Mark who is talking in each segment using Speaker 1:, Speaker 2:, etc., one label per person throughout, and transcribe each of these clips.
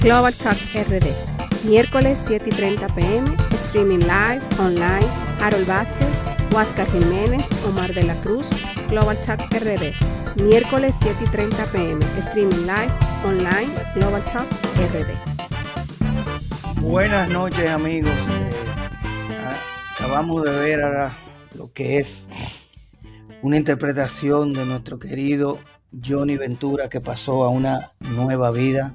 Speaker 1: Global Talk RD. Miércoles 7 y 30 pm, streaming live, online, Harold Vázquez, Huáscar Jiménez, Omar de la Cruz, Global Talk RD. Miércoles 7 y 30 pm, streaming live, online, Global Talk RD.
Speaker 2: Buenas noches amigos. Eh, acabamos de ver ahora lo que es una interpretación de nuestro querido Johnny Ventura que pasó a una nueva vida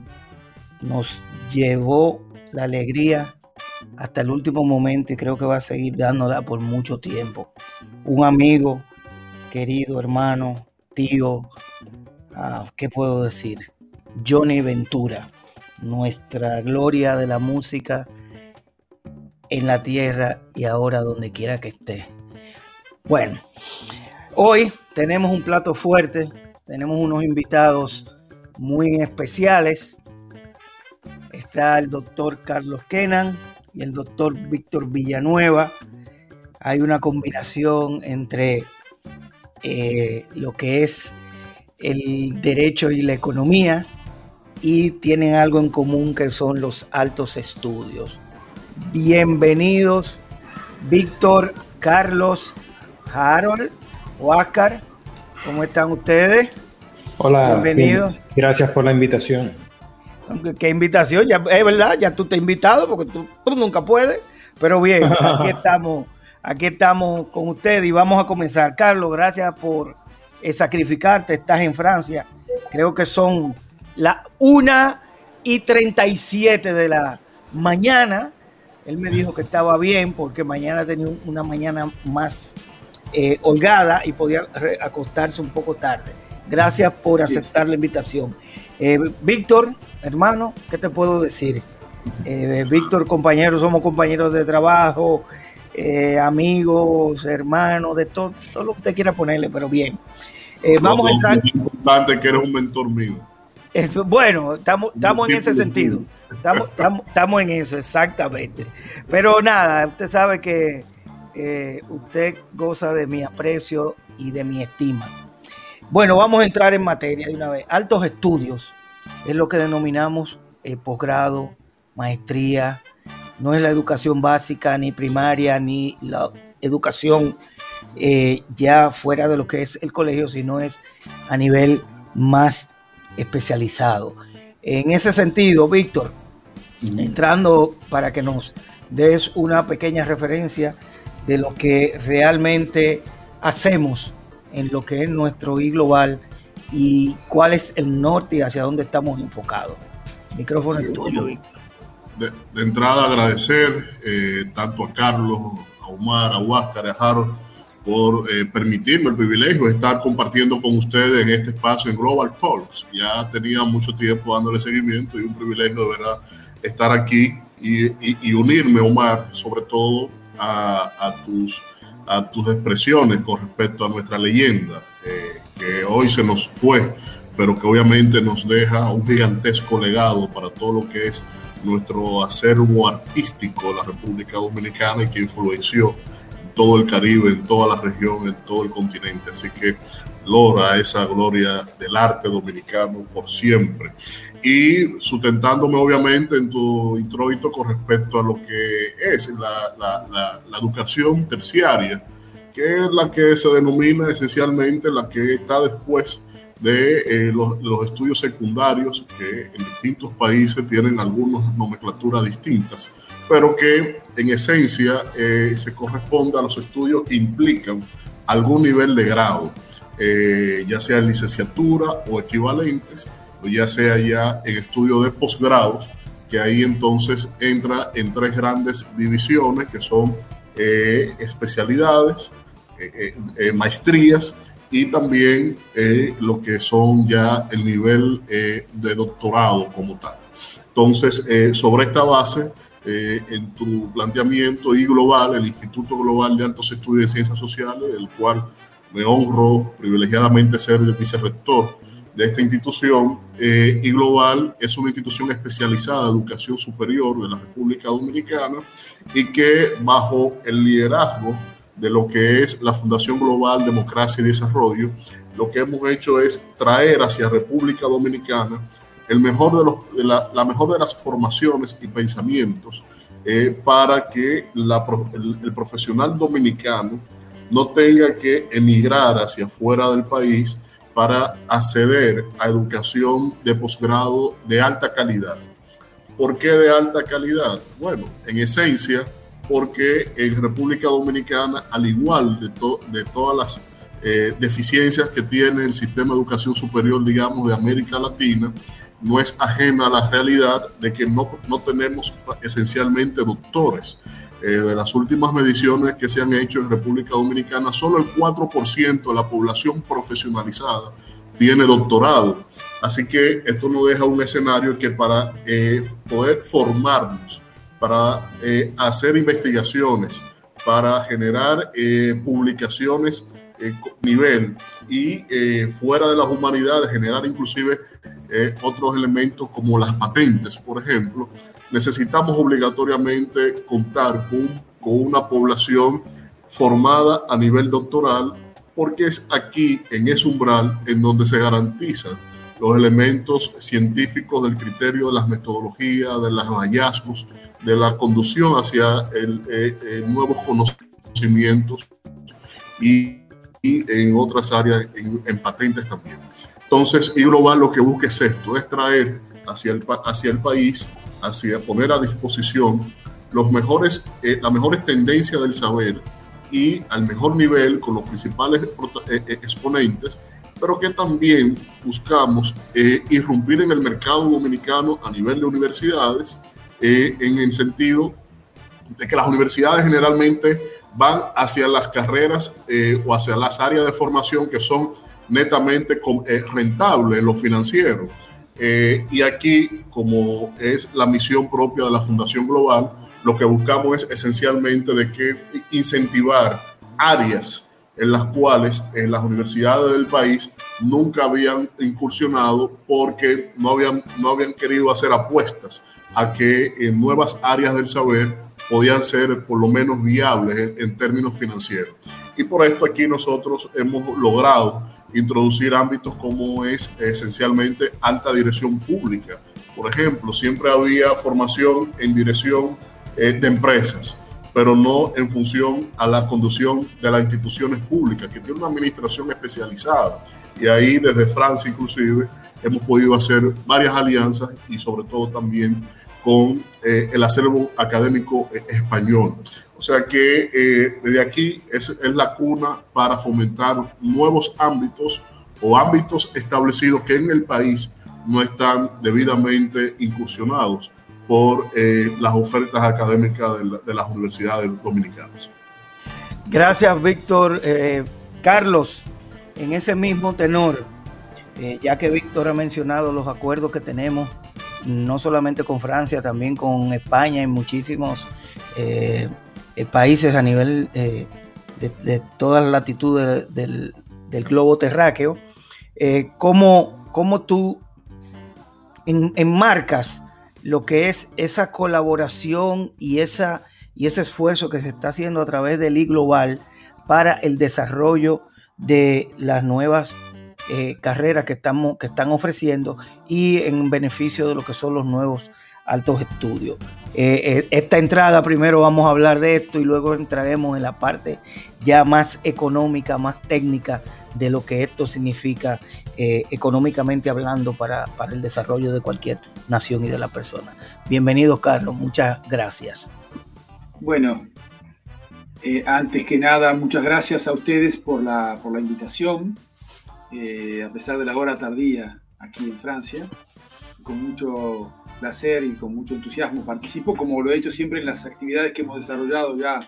Speaker 2: nos llevó la alegría hasta el último momento y creo que va a seguir dándola por mucho tiempo. Un amigo, querido hermano, tío, ah, ¿qué puedo decir? Johnny Ventura, nuestra gloria de la música en la tierra y ahora donde quiera que esté. Bueno, hoy tenemos un plato fuerte, tenemos unos invitados muy especiales está el doctor Carlos Kenan y el doctor Víctor Villanueva. Hay una combinación entre eh, lo que es el derecho y la economía y tienen algo en común que son los altos estudios. Bienvenidos, Víctor, Carlos, Harold, Huáscar, ¿cómo están ustedes?
Speaker 3: Hola, bienvenidos. gracias por la invitación.
Speaker 2: Qué invitación, ya es verdad, ya tú te has invitado porque tú, nunca puedes. Pero bien, aquí estamos, aquí estamos con ustedes y vamos a comenzar. Carlos, gracias por eh, sacrificarte. Estás en Francia. Creo que son las 1 y 37 de la mañana. Él me dijo que estaba bien porque mañana tenía una mañana más eh, holgada y podía acostarse un poco tarde. Gracias por aceptar la invitación. Eh, Víctor, hermano, ¿qué te puedo decir? Eh, Víctor, compañeros, somos compañeros de trabajo, eh, amigos, hermanos, de todo, todo lo que usted quiera ponerle, pero bien. vamos a entrar.
Speaker 4: Es importante que eres un mentor mío.
Speaker 2: bueno, estamos, estamos en ese sentido. Estamos, estamos, en eso, exactamente. Pero nada, usted sabe que usted goza de mi aprecio y de mi estima. Bueno, vamos a entrar en materia de una vez. Altos estudios es lo que denominamos eh, posgrado, maestría. No es la educación básica, ni primaria, ni la educación eh, ya fuera de lo que es el colegio, sino es a nivel más especializado. En ese sentido, Víctor, entrando para que nos des una pequeña referencia de lo que realmente hacemos en lo que es nuestro I global y cuál es el norte y hacia dónde estamos enfocados. micrófono es tuyo, Víctor.
Speaker 4: De, entrada, agradecer eh, tanto a Carlos, a Omar, a Huáscar, a Harold por eh, permitirme el privilegio de estar compartiendo con ustedes en este espacio en Global Talks. Ya tenía mucho tiempo dándole seguimiento y un privilegio de verdad estar aquí y, unirme, Omar, sobre todo a, a tus a tus expresiones con respecto a nuestra leyenda, eh, que hoy se nos fue, pero que obviamente nos deja un gigantesco legado para todo lo que es nuestro acervo artístico de la República Dominicana y que influenció en todo el Caribe, en toda la región, en todo el continente. Así que lora esa gloria del arte dominicano por siempre. Y sustentándome obviamente en tu introito con respecto a lo que es la, la, la, educación terciaria, que es la que se denomina esencialmente la que está después de eh, los, estudios secundarios, que en distintos países tienen algunas nomenclaturas distintas, pero que en esencia eh, se corresponde a los estudios que implican algún nivel de grado. Eh, ya sea en licenciatura o equivalentes, o ya sea ya en estudio de posgrados, que ahí entonces entra en tres grandes divisiones que son especialidades, maestrías y también lo que son ya el nivel de doctorado como tal. Entonces, sobre esta base, en tu planteamiento y global, el Instituto Global de Altos Estudios de Ciencias Sociales, el cual me honro privilegiadamente ser el vicerrector de esta institución eh, y Global es una institución especializada de educación superior de la República Dominicana y que bajo el liderazgo de lo que es la Fundación Global Democracia y Desarrollo, lo que hemos hecho es traer hacia República Dominicana el mejor de, los, de la, mejor de las formaciones y pensamientos eh, para que el, el, profesional dominicano no tenga que emigrar hacia afuera del país para acceder a educación de posgrado de alta calidad. ¿Por qué de alta calidad? Bueno, en esencia, porque en República Dominicana, al igual de, to de todas las eh, deficiencias que tiene el sistema de educación superior, digamos, de América Latina, no es ajena a la realidad de que no, no tenemos esencialmente doctores. Eh, de las últimas mediciones que se han hecho en República Dominicana, solo el 4% de la población profesionalizada tiene doctorado. Así que esto nos deja un escenario que para eh, poder formarnos, para eh, hacer investigaciones, para generar eh, publicaciones eh, nivel y eh, fuera de las humanidades generar inclusive otros elementos como las patentes, por ejemplo, necesitamos obligatoriamente contar con, con una población formada a nivel doctoral porque es aquí, en ese umbral, en donde se garantizan los elementos científicos del criterio de las metodologías, de los hallazgos, de la conducción hacia el, eh, eh, nuevos conocimientos y, y, en otras áreas, en, en patentes también. Entonces, y global lo que busca es esto, es traer hacia el, hacia el país, hacia poner a disposición los mejores, eh, las mejores tendencias del saber y al mejor nivel con los principales eh, eh, exponentes, pero que también buscamos eh, irrumpir en el mercado dominicano a nivel de universidades, eh, en el sentido de que las universidades generalmente van hacia las carreras eh, o hacia las áreas de formación que son netamente rentables en lo financiero. y aquí, como es la misión propia de la Fundación Global, lo que buscamos es esencialmente de que incentivar áreas en las cuales en las universidades del país nunca habían incursionado porque no habían, no habían querido hacer apuestas a que en nuevas áreas del saber podían ser por lo menos viables en, en términos financieros. Y por esto aquí nosotros hemos logrado introducir ámbitos como es esencialmente alta dirección pública. Por ejemplo, siempre había formación en dirección eh, de empresas, pero no en función a la conducción de las instituciones públicas, que tiene una administración especializada. Y ahí desde Francia inclusive hemos podido hacer varias alianzas y sobre todo también con eh, el acervo académico español. O sea que eh, desde aquí es, es, la cuna para fomentar nuevos ámbitos o ámbitos establecidos que en el país no están debidamente incursionados por eh, las ofertas académicas de, la, de, las universidades dominicanas.
Speaker 2: Gracias, Víctor. Eh, Carlos, en ese mismo tenor, eh, ya que Víctor ha mencionado los acuerdos que tenemos, no solamente con Francia, también con España y muchísimos países a nivel de, todas las latitudes del, globo terráqueo, ¿cómo, ¿cómo, tú en, enmarcas lo que es esa colaboración y, esa, y ese esfuerzo que se está haciendo a través del I Global para el desarrollo de las nuevas eh, carreras que, estamos, que están ofreciendo y en beneficio de lo que son los nuevos altos estudios. Eh, eh, esta entrada primero vamos a hablar de esto y luego entraremos en la parte ya más económica, más técnica de lo que esto significa eh, económicamente hablando para, para, el desarrollo de cualquier nación y de la persona. Bienvenido Carlos, muchas gracias.
Speaker 5: Bueno, antes que nada, muchas gracias a ustedes por la, por la invitación, a pesar de la hora tardía aquí en Francia, con mucho placer y con mucho entusiasmo participo, como lo he hecho siempre en las actividades que hemos desarrollado ya,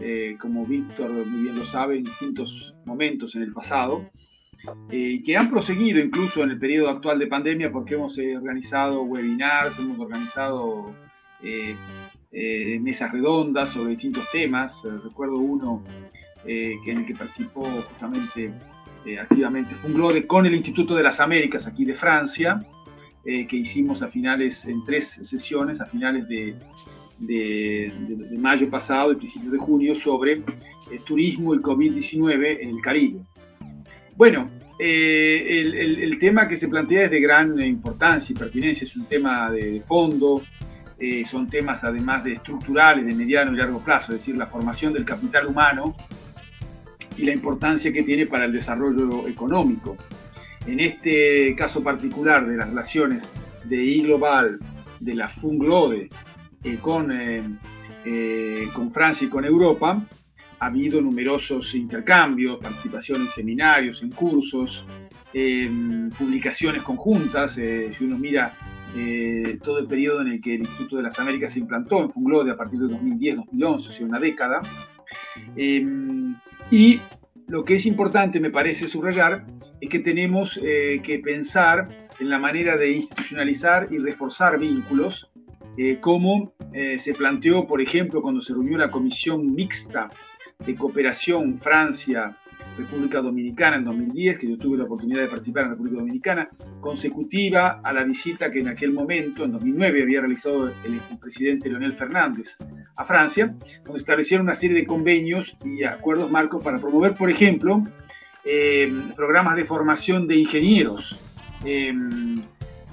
Speaker 5: eh, como Víctor muy bien lo sabe, en distintos momentos en el pasado, eh, que han proseguido incluso en el periodo actual de pandemia porque hemos eh, organizado webinars, hemos organizado eh, mesas redondas sobre distintos temas. recuerdo uno que en el que participó justamente activamente Funglode con el Instituto de las Américas aquí de Francia, eh, que hicimos a finales, en tres sesiones, a finales de, de, mayo pasado y principios de junio, sobre eh, turismo y COVID-19 en el Caribe. Bueno, el, tema que se plantea es de gran importancia y pertinencia, es un tema de, fondo, son temas además de estructurales, de mediano y largo plazo, es decir, la formación del capital humano y la importancia que tiene para el desarrollo económico. En este caso particular de las relaciones de I-Global, de la FUNGLODE, eh, con, eh, eh, con Francia y con Europa, ha habido numerosos intercambios, participación en seminarios, en cursos, publicaciones conjuntas. si uno mira todo el periodo en el que el Instituto de las Américas se implantó en Funglode a partir de 2010-2011, o sea, una década. y lo que es importante, me parece subrayar, es que tenemos eh, que pensar en la manera de institucionalizar y reforzar vínculos, eh, como eh, se planteó, por ejemplo, cuando se reunió la Comisión Mixta de Cooperación Francia República Dominicana en 2010, que yo tuve la oportunidad de participar en la República Dominicana, consecutiva a la visita que en aquel momento, en 2009, había realizado el, presidente Leonel Fernández a Francia, donde establecieron una serie de convenios y acuerdos marcos para promover, por ejemplo, eh, programas de formación de ingenieros eh,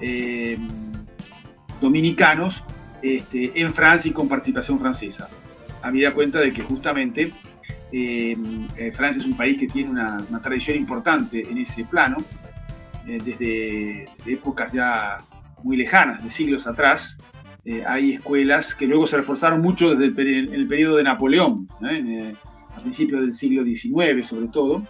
Speaker 5: eh, dominicanos este, en Francia y con participación francesa. Habida cuenta de que justamente eh, eh, Francia es un país que tiene una, tradición importante en ese plano, eh, desde épocas ya muy lejanas, de siglos atrás. hay escuelas que luego se reforzaron mucho desde el, el periodo de Napoleón, a principios del siglo XIX sobre todo,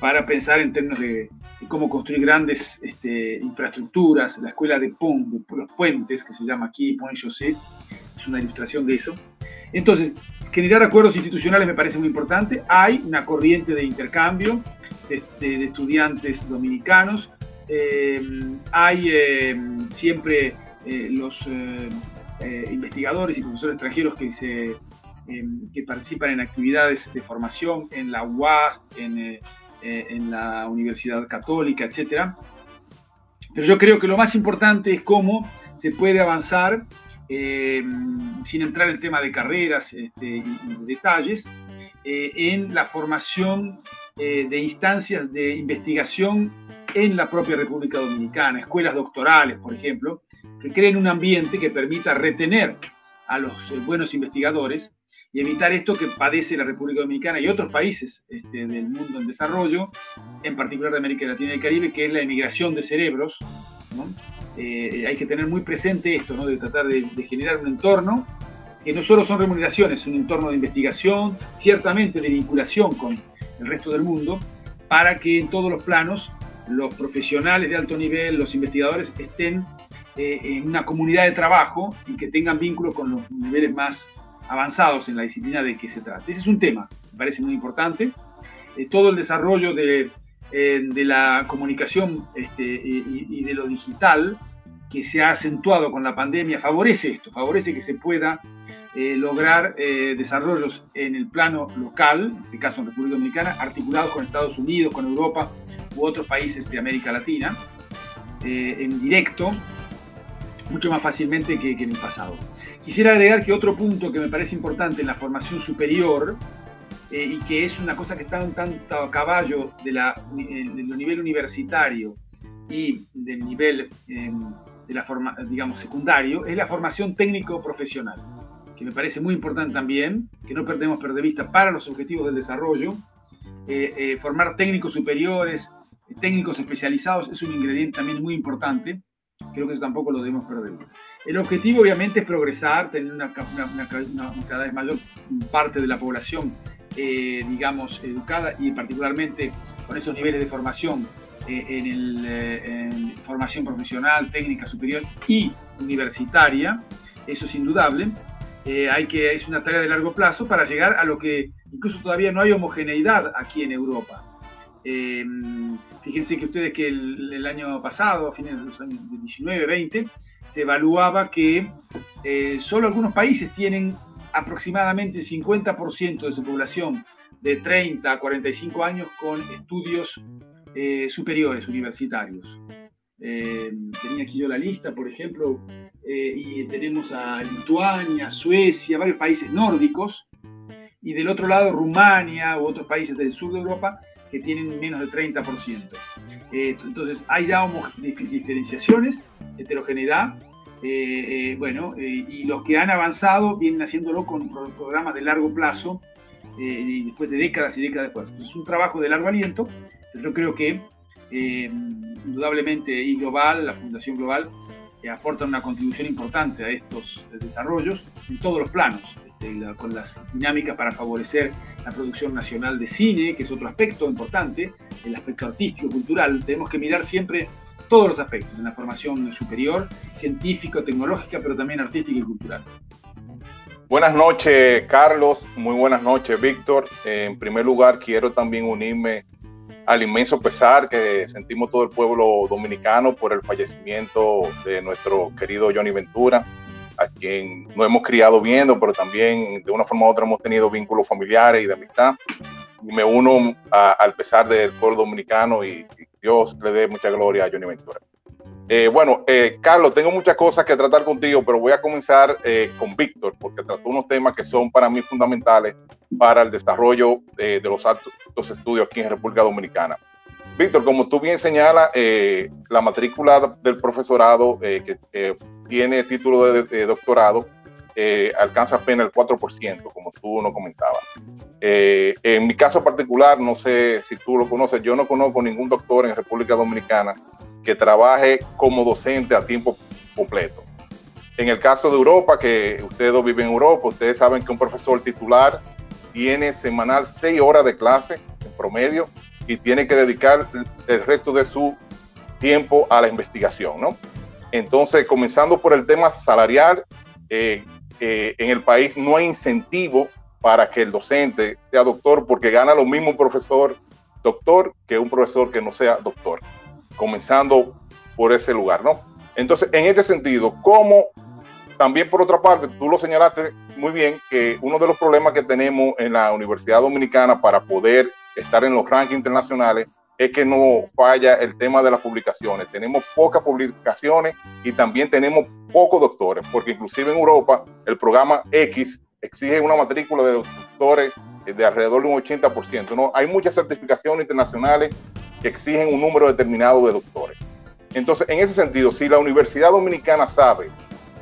Speaker 5: para pensar en términos de, cómo construir grandes este, infraestructuras. La escuela de Pont, de los puentes, que se llama aquí Pont José, es una ilustración de eso. Entonces, generar acuerdos institucionales me parece muy importante. Hay una corriente de intercambio de, estudiantes dominicanos. Eh, hay eh, siempre eh, los investigadores y profesores extranjeros que, se, que participan en actividades de formación en la UAS, en, en la Universidad Católica, etc. Pero yo creo que lo más importante es cómo se puede avanzar eh, sin entrar en el tema de carreras este, y, detalles, eh, en la formación eh, de instancias de investigación en la propia República Dominicana, escuelas doctorales, por ejemplo, que creen un ambiente que permita retener a los buenos investigadores y evitar esto que padece la República Dominicana y otros países este, del mundo en desarrollo, en particular de América Latina y el Caribe, que es la emigración de cerebros, ¿no? Eh, hay que tener muy presente esto, ¿no? de tratar de, generar un entorno que no solo son remuneraciones, un entorno de investigación, ciertamente de vinculación con el resto del mundo, para que en todos los planos los profesionales de alto nivel, los investigadores estén eh, en una comunidad de trabajo y que tengan vínculos con los niveles más avanzados en la disciplina de que se trata. Ese es un tema, me parece muy importante. Eh, todo el desarrollo de, la comunicación este, y, de lo digital que se ha acentuado con la pandemia favorece esto, favorece que se pueda eh, lograr eh, desarrollos en el plano local, en este caso en República Dominicana, articulados con Estados Unidos, con Europa u otros países de América Latina, eh, en directo, mucho más fácilmente que, en el pasado. Quisiera agregar que otro punto que me parece importante en la formación superior, y que es una cosa que está un tanto a caballo del nivel universitario y del nivel em, de la forma, digamos, secundario, es la formación técnico-profesional, que me parece muy importante también, que no perdemos perder de vista para los objetivos del desarrollo. Eh, eh, formar técnicos superiores, técnicos especializados es un ingrediente también muy importante. Creo que eso tampoco lo debemos perder. El objetivo obviamente es progresar, tener una, cada vez mayor parte de la población, eh, digamos, educada y particularmente con esos niveles de formación eh, en, el, eh, formación profesional, técnica superior y universitaria, eso es indudable. Hay que, es una tarea de largo plazo para llegar a lo que incluso todavía no hay homogeneidad aquí en Europa. fíjense que ustedes que el, año pasado, a fines de los años 19, 20, se evaluaba que solo algunos países tienen aproximadamente el 50% de su población de 30 a 45 años con estudios eh, superiores, universitarios. Eh, tenía aquí yo la lista, por ejemplo, eh, y tenemos a Lituania, Suecia, varios países nórdicos, y del otro lado Rumania u otros países del sur de Europa que tienen menos del 30%. Eh, entonces hay ya diferenciaciones, heterogeneidad, eh, bueno, y los que han avanzado vienen haciéndolo con programas de largo plazo y después de décadas y décadas después. Es un trabajo de largo aliento, yo creo que indudablemente y Global, la Fundación Global, aportan una contribución importante a estos desarrollos en todos los planos, este, con las dinámicas para favorecer la producción nacional de cine, que es otro aspecto importante, el aspecto artístico, cultural. Tenemos que mirar siempre todos los aspectos en la formación superior, científica, tecnológica, pero también artística y cultural.
Speaker 6: Buenas noches, Carlos. Muy buenas noches, Víctor. En primer lugar, quiero también unirme al inmenso pesar que sentimos todo el pueblo dominicano por el fallecimiento de nuestro querido Johnny Ventura, a quien nos hemos criado viendo, pero también de una forma u otra hemos tenido vínculos familiares y de amistad. Y me uno al pesar del pueblo dominicano y, Dios le dé mucha gloria a Johnny Ventura. Eh, bueno, eh, Carlos, tengo muchas cosas que tratar contigo, pero voy a comenzar eh, con Víctor, porque trató unos temas que son para mí fundamentales para el desarrollo de los altos estudios aquí en República Dominicana. Víctor, como tú bien señalas, la matrícula del profesorado que tiene título de, doctorado alcanza apenas el 4%, como tú nos comentabas. en mi caso particular, no sé si tú lo conoces, yo no conozco ningún doctor en República Dominicana que trabaje como docente a tiempo completo. En el caso de Europa, que ustedes dos viven en Europa, ustedes saben que un profesor titular tiene semanal seis horas de clase en promedio y tiene que dedicar el resto de su tiempo a la investigación, ¿no? Entonces, comenzando por el tema salarial, eh, eh, en el país no hay incentivo para que el docente sea doctor porque gana lo mismo un profesor doctor que un profesor que no sea doctor comenzando por ese lugar, ¿no? Entonces, en este sentido, ¿cómo también por otra parte, tú lo señalaste muy bien, que uno de los problemas que tenemos en la Universidad Dominicana para poder estar en los rankings internacionales es que no falla el tema de las publicaciones. Tenemos pocas publicaciones y también tenemos pocos doctores, porque inclusive en Europa el programa X exige una matrícula de doctores de alrededor de un 80%. ¿no? Hay muchas certificaciones internacionales que exigen un número determinado de doctores. Entonces, en ese sentido, si la Universidad Dominicana sabe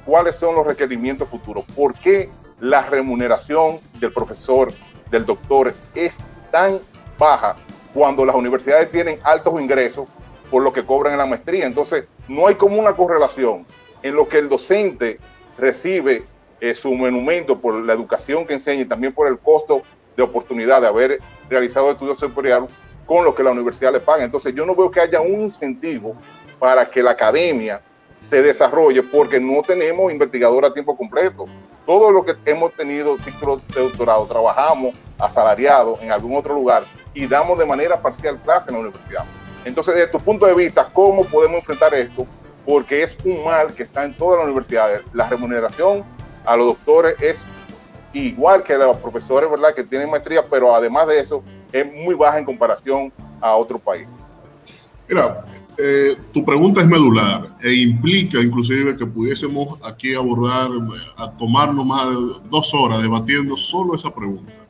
Speaker 6: cuáles son los requerimientos futuros, por qué la remuneración del profesor, del doctor, es tan baja cuando las universidades tienen altos ingresos por lo que cobran en la maestría. Entonces, no hay como una correlación en lo que el docente recibe eh, su monumento por la educación que enseña y también por el costo de oportunidad de haber realizado estudios superiores con lo que la universidad le paga. Entonces yo no veo que haya un incentivo para que la academia se desarrolle porque no tenemos investigador a tiempo completo. Todo lo que hemos tenido títulos de doctorado, trabajamos asalariados en algún otro lugar y damos de manera parcial clase en la universidad. Entonces, desde tu punto de vista, ¿cómo podemos enfrentar esto? Porque es un mal que está en todas las universidades. La remuneración a los doctores es igual que a los profesores, ¿verdad? Que tienen maestría, pero además de eso, es muy baja en comparación a otros países.
Speaker 4: Mira, eh, tu pregunta es medular e implica inclusive que pudiésemos aquí abordar, a tomarnos más de dos horas debatiendo solo esa pregunta.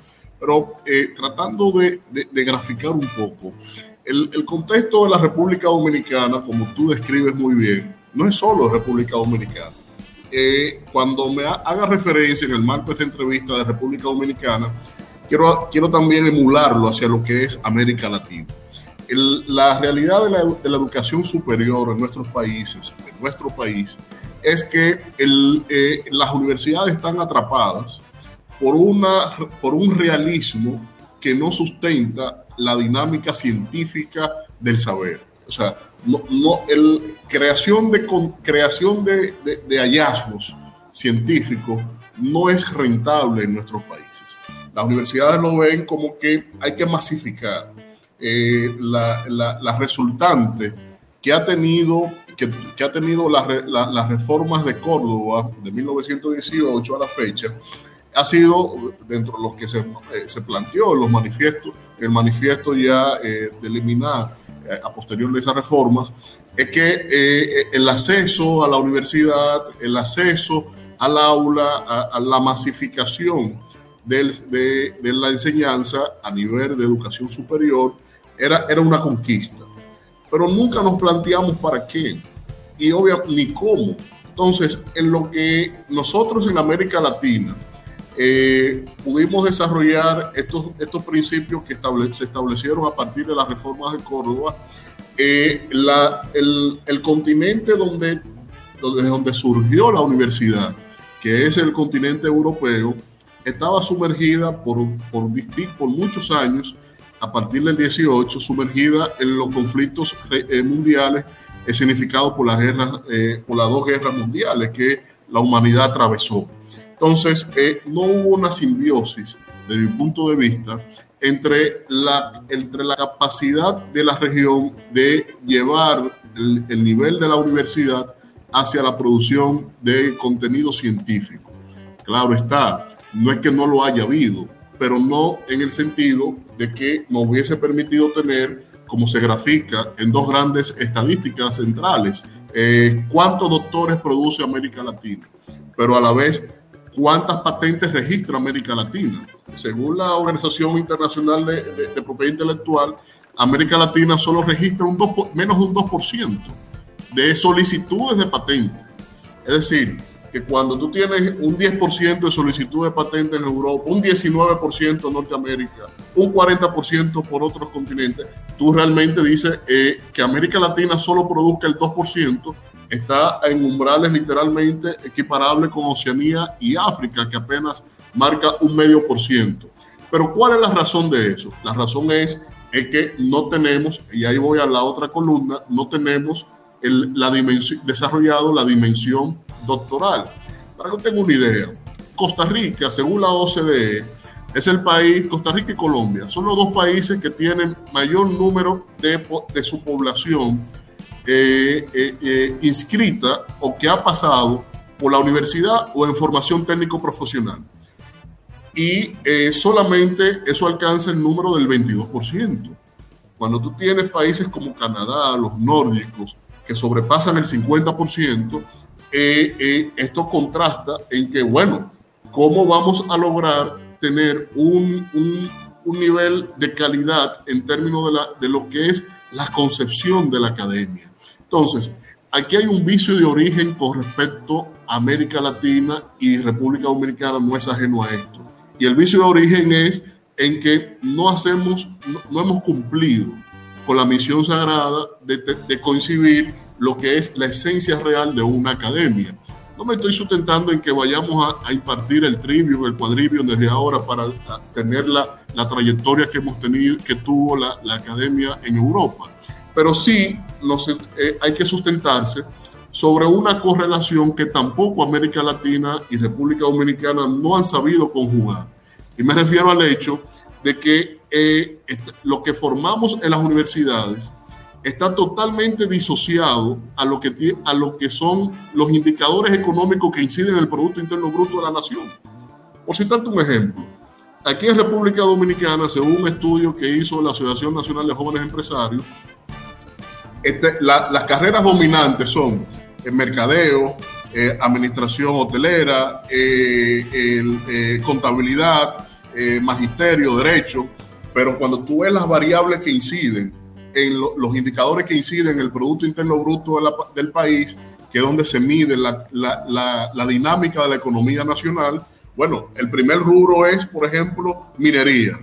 Speaker 4: Pero eh, tratando de, de, graficar un poco, el, el, contexto de la República Dominicana, como tú describes muy bien, no es solo República Dominicana. Eh, cuando me haga referencia en el marco de esta entrevista de República Dominicana, quiero, quiero también emularlo hacia lo que es América Latina. la realidad de la, de la, educación superior en nuestros países, en nuestro país, es que el, eh, las universidades están atrapadas por, una, por un realismo que no sustenta la dinámica científica del saber. O sea, no, no el, creación, de, creación de, de, hallazgos científicos no es rentable en nuestros países. Las universidades lo ven como que hay que masificar eh, la, la, resultante que ha tenido, que, que ha tenido las reformas de Córdoba de 1918 a la fecha, ha sido dentro de lo que se, eh, se planteó en los manifiestos, el manifiesto ya eh, de eliminar a posterior de esas reformas, es que el acceso a la universidad, el acceso al aula, a la masificación de, la enseñanza a nivel de educación superior era, era una conquista. Pero nunca nos planteamos para qué y obviamente ni cómo. Entonces, en lo que nosotros en América Latina eh, pudimos desarrollar estos, estos principios que se establecieron a partir de las reformas de Córdoba, eh, la, el, el, continente donde, donde, donde surgió la universidad, que es el continente europeo, estaba sumergida por, por, por muchos años, a partir del 18, sumergida en los conflictos eh, mundiales significados por, las guerras, eh, por las dos guerras mundiales que la humanidad atravesó. Entonces, eh, no hubo una simbiosis, desde mi punto de vista, entre la, entre la capacidad de la región de llevar el, el nivel de la universidad hacia la producción de contenido científico. Claro está, no es que no lo haya habido, pero no en el sentido de que nos hubiese permitido tener, como se grafica en dos grandes estadísticas centrales, eh, cuántos doctores produce América Latina, pero a la vez cuántas patentes registra América Latina. Según la Organización Internacional de, Propiedad Intelectual, América Latina solo registra un menos de un 2% de solicitudes de patentes. Es decir, que cuando tú tienes un 10% de solicitud de patente en Europa, un 19% en Norteamérica, un 40% por otros continentes, tú realmente dices eh, que América Latina solo produzca el 2%, está en umbrales literalmente equiparables con Oceanía y África, que apenas marca un medio por ciento. Pero ¿cuál es la razón de eso? La razón es, es que no tenemos, y ahí voy a la otra columna, no tenemos el, la dimensión, desarrollado la dimensión doctoral. Para que tenga una idea, Costa Rica, según la OCDE, es el país, Costa Rica y Colombia, son los dos países que tienen mayor número de, de su población eh, eh, eh, inscrita o que ha pasado por la universidad o en formación técnico profesional. Y solamente eso alcanza el número del 22%. Cuando tú tienes países como Canadá, los nórdicos, que sobrepasan el 50%, eh, eh, esto contrasta en que, bueno, ¿cómo vamos a lograr tener un, un, un nivel de calidad en términos de, la, de lo que es la concepción de la academia? Entonces, aquí hay un vicio de origen con respecto a América Latina y República Dominicana no es ajeno a esto. Y el vicio de origen es en que no hacemos, no, no hemos cumplido con la misión sagrada de, de, coincidir lo que es la esencia real de una academia. No me estoy sustentando en que vayamos a, a impartir el trivio, el cuadrivio desde ahora para tener la, la, trayectoria que hemos tenido, que tuvo la, la academia en Europa. Pero sí nos, eh, hay que sustentarse sobre una correlación que tampoco América Latina y República Dominicana no han sabido conjugar. Y me refiero al hecho de que eh, lo que formamos en las universidades está totalmente disociado a lo, que, a lo que son los indicadores económicos que inciden en el Producto Interno Bruto de la nación. Por citarte un ejemplo, aquí en República Dominicana, según un estudio que hizo la Asociación Nacional de Jóvenes Empresarios, este, la, las carreras dominantes son el mercadeo, eh, administración hotelera, eh, eh, contabilidad, eh, magisterio, derecho, pero cuando tú ves las variables que inciden en lo, los indicadores que inciden en el Producto Interno Bruto del país, que es donde se mide la, la, dinámica de la economía nacional, bueno, el primer rubro es, por ejemplo, minería.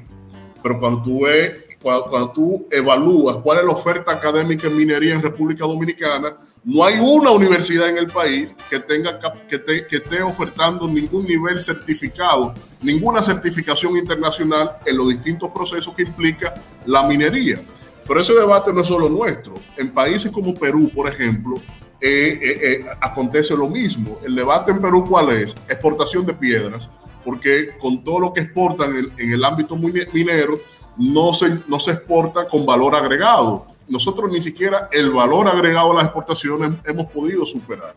Speaker 4: Pero cuando tú ves, cuando, cuando tú evalúas cuál es la oferta académica en minería en República Dominicana, no hay una universidad en el país que tenga que, esté ofertando ningún nivel certificado, ninguna certificación internacional en los distintos procesos que implica la minería. Pero ese debate no es solo nuestro. En países como Perú, por ejemplo, eh, eh, eh, acontece lo mismo. El debate en Perú, ¿cuál es? Exportación de piedras, porque con todo lo que exportan en, en el ámbito minero, no se, no se exporta con valor agregado nosotros ni siquiera el valor agregado a las exportaciones hemos podido superar.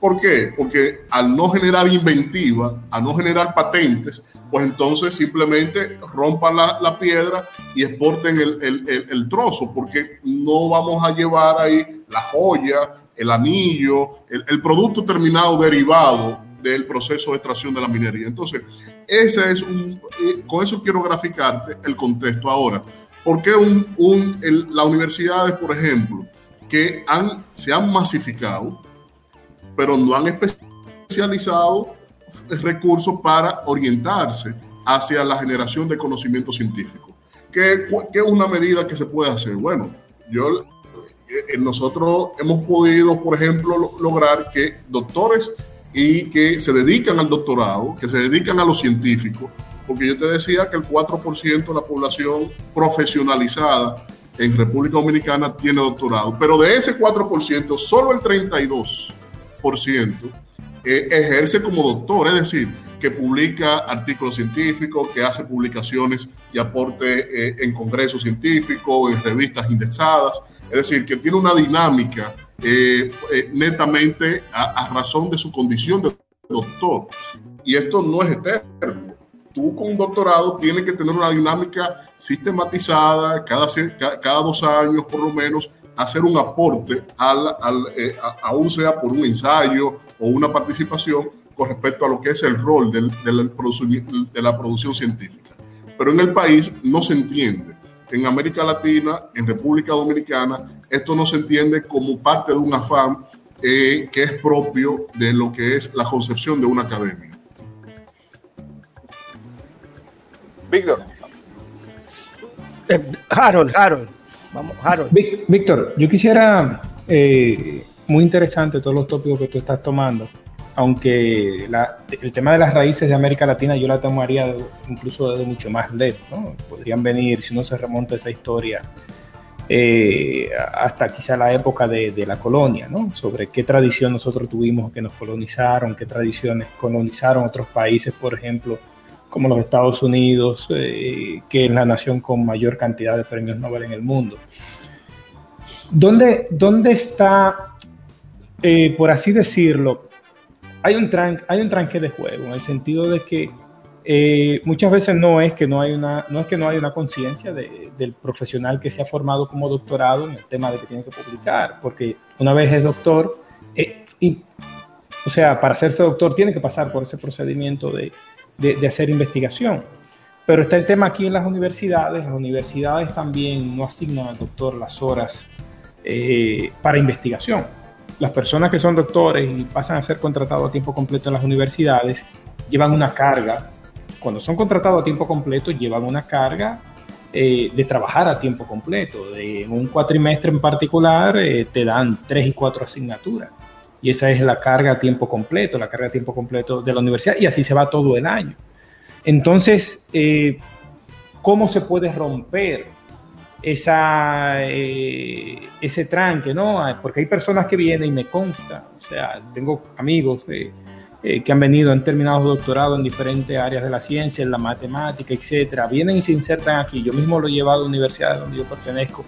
Speaker 4: ¿Por qué? Porque al no generar inventiva, al no generar patentes, pues entonces simplemente rompan la, la piedra y exporten el, el, el, el, trozo, porque no vamos a llevar ahí la joya el anillo, el, producto terminado derivado del proceso de extracción de la minería. Entonces, ese es un, eh, con eso quiero graficarte el contexto ahora. ¿Por qué las universidades, por ejemplo, que se han masificado, pero no han especializado recursos para orientarse hacia la generación de conocimiento científico? ¿Qué, es una medida que se puede hacer? Bueno, yo eh, nosotros hemos podido, por ejemplo, lograr que doctores y que se dedican al doctorado, que se dedican a lo científico, porque yo te decía que el 4% de la población profesionalizada en República Dominicana tiene doctorado, pero de ese 4%, solo el 32% eh, ejerce como doctor, es decir, que publica artículos científicos, que hace publicaciones y aporte eh, en congresos científicos, en revistas indexadas, es decir, que tiene una dinámica eh, netamente a, razón de su condición de doctor. Y esto no es eterno tú con un doctorado tienes que tener una dinámica sistematizada, cada, dos años por lo menos, hacer un aporte al, al eh, aún sea por un ensayo o una participación con respecto a lo que es el rol de la producción científica. Pero en el país no se entiende. En América Latina, en República Dominicana, esto no se entiende como parte de un afán eh, que es propio de lo que es la concepción de una academia.
Speaker 6: Víctor.
Speaker 2: Eh, Harold, Harold. Vamos, Harold.
Speaker 3: Víctor, yo quisiera, eh, muy interesante todos los tópicos que tú estás tomando, aunque el tema de las raíces de América Latina yo la tomaría incluso desde mucho más lejos, ¿no? Podrían venir, si uno se remonta a esa historia, eh, hasta quizá la época de, la colonia, ¿no? Sobre qué tradición nosotros tuvimos que nos colonizaron, qué tradiciones colonizaron otros países, por ejemplo, como los Estados Unidos, eh, que es la nación con mayor cantidad de premios Nobel en el mundo. ¿Dónde, dónde está, eh, por así decirlo, hay un, tran hay un tranque de juego, en el sentido de que eh, muchas veces no es que no hay una, no es que no hay una conciencia de, del profesional que se ha formado como doctorado en el tema de que tiene que publicar, porque una vez es doctor, y, o sea, para hacerse doctor tiene que pasar por ese procedimiento de, de, hacer investigación. Pero está el tema aquí en las universidades. Las universidades también no asignan al doctor las horas eh, para investigación. Las personas que son doctores y pasan a ser contratados a tiempo completo en las universidades llevan una carga. Cuando son contratados a tiempo completo, llevan una carga eh, de trabajar a tiempo completo. De, en un cuatrimestre en particular, eh, te dan tres y cuatro asignaturas y esa es la carga a tiempo completo, la carga a tiempo completo de la universidad y así se va todo el año. Entonces, eh, ¿cómo se puede romper esa, eh, ese tranque? ¿no? Porque hay personas que vienen y me consta, o sea, tengo amigos eh, que han venido, han terminado su doctorado en diferentes áreas de la ciencia, en la matemática, etcétera, vienen y se insertan aquí. Yo mismo lo he llevado a la universidad donde yo pertenezco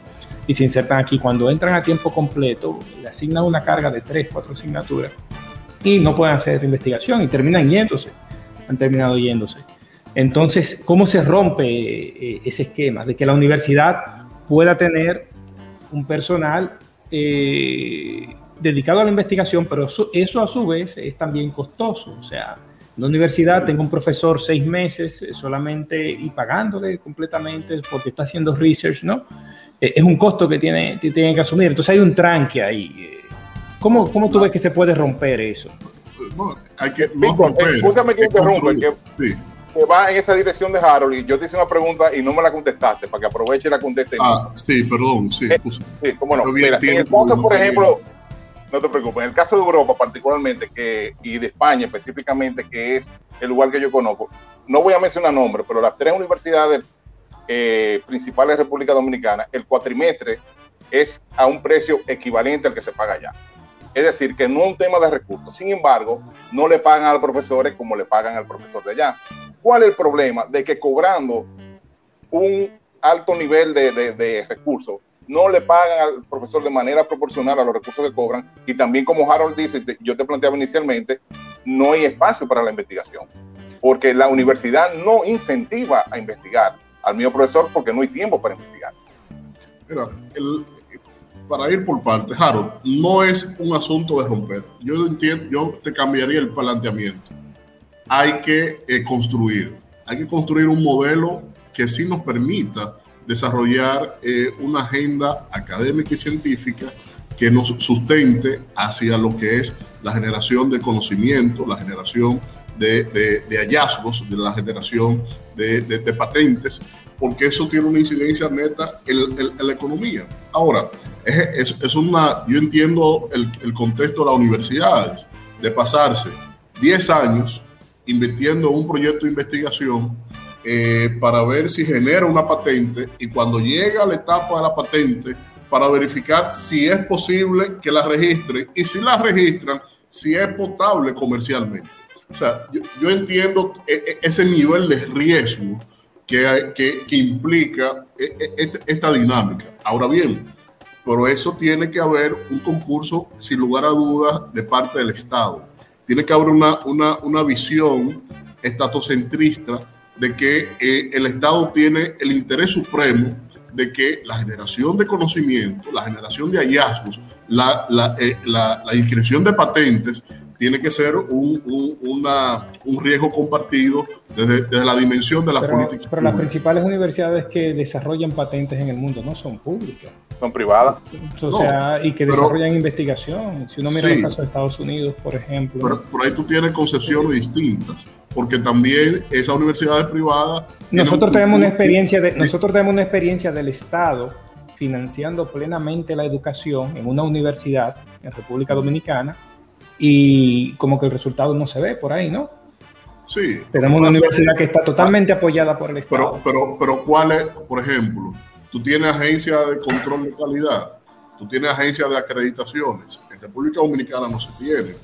Speaker 3: y se insertan aquí. Cuando entran a tiempo completo, le asignan una carga de tres, cuatro asignaturas y no pueden hacer investigación y terminan yéndose. Han terminado yéndose. Entonces, ¿cómo se rompe eh, ese esquema de que la universidad pueda tener un personal eh, dedicado a la investigación, pero eso, a su vez es también costoso? O sea, la universidad tengo un profesor seis meses eh, solamente y pagándole completamente porque está haciendo research, ¿no? Eh, es un costo que tiene, que tienen que asumir. Entonces hay un tranque ahí. ¿Cómo, cómo tú ves que se puede romper eso?
Speaker 6: No, hay que no romper, escúchame que interrumpa, que, sí. Que, va en esa dirección de Harold y yo te hice una pregunta y no me la contestaste para que aproveche y la conteste.
Speaker 4: Ah, sí, perdón, sí.
Speaker 6: Eh, sí, cómo no. Mira, en el caso, por ejemplo, no te preocupes, en el caso de Europa particularmente que, y de España específicamente, que es el lugar que yo conozco, no voy a mencionar nombres, pero las tres universidades eh, principales de República Dominicana, el cuatrimestre es a un precio equivalente al que se paga allá. Es decir, que no es un tema de recursos. Sin embargo, no le pagan a los profesores como le pagan al profesor de allá. ¿Cuál es el problema? De que cobrando un alto nivel de, recursos, no le pagan al profesor de manera proporcional a los recursos que cobran. Y también, como Harold dice, yo te planteaba inicialmente, no hay espacio para la investigación, porque la universidad no incentiva a investigar al mío profesor porque no hay tiempo para investigar.
Speaker 4: para ir por partes, Harold, no es un asunto de romper. Yo entiendo, yo te cambiaría el planteamiento. Hay que eh, construir, hay que construir un modelo que sí nos permita desarrollar eh, una agenda académica y científica que nos sustente hacia lo que es la generación de conocimiento, la generación de, hallazgos, de la generación de, patentes, porque eso tiene una incidencia neta en, la economía. Ahora, es, una, yo entiendo el, el, contexto de las universidades, de pasarse 10 años invirtiendo en un proyecto de investigación eh, para ver si genera una patente y cuando llega la etapa de la patente, para verificar si es posible que la registren y si la registran, si es potable comercialmente. O sea, yo, entiendo e, e, ese nivel de riesgo que, que, que implica e, este, esta dinámica. Ahora bien, pero eso tiene que haber un concurso, sin lugar a dudas, de parte del Estado. Tiene que haber una, una, una visión estatocentrista de que eh, el Estado tiene el interés supremo de que la generación de conocimiento, la generación de hallazgos, la, la, eh, la, la inscripción de patentes tiene que ser un, un, una, un riesgo compartido desde, desde, la dimensión de las
Speaker 3: pero,
Speaker 4: políticas.
Speaker 3: Pero las principales universidades que desarrollan patentes en el mundo no son públicas.
Speaker 6: Son privadas.
Speaker 3: O sea, no, y que desarrollan pero, investigación. Si uno mira sí, el caso de Estados Unidos, por ejemplo.
Speaker 4: Pero por ahí tú tienes concepciones distintas porque también esas universidades privadas.
Speaker 3: Nosotros tenemos una experiencia de, nosotros tenemos una experiencia del Estado financiando plenamente la educación en una universidad en República Dominicana y como que el resultado no se ve por ahí, ¿no?
Speaker 4: Sí.
Speaker 3: Tenemos una universidad que está totalmente apoyada por el Estado.
Speaker 4: Pero, pero, pero ¿cuál es, por ejemplo? Tú tienes agencia de control de calidad, tú tienes agencia de acreditaciones. En República Dominicana no se tiene.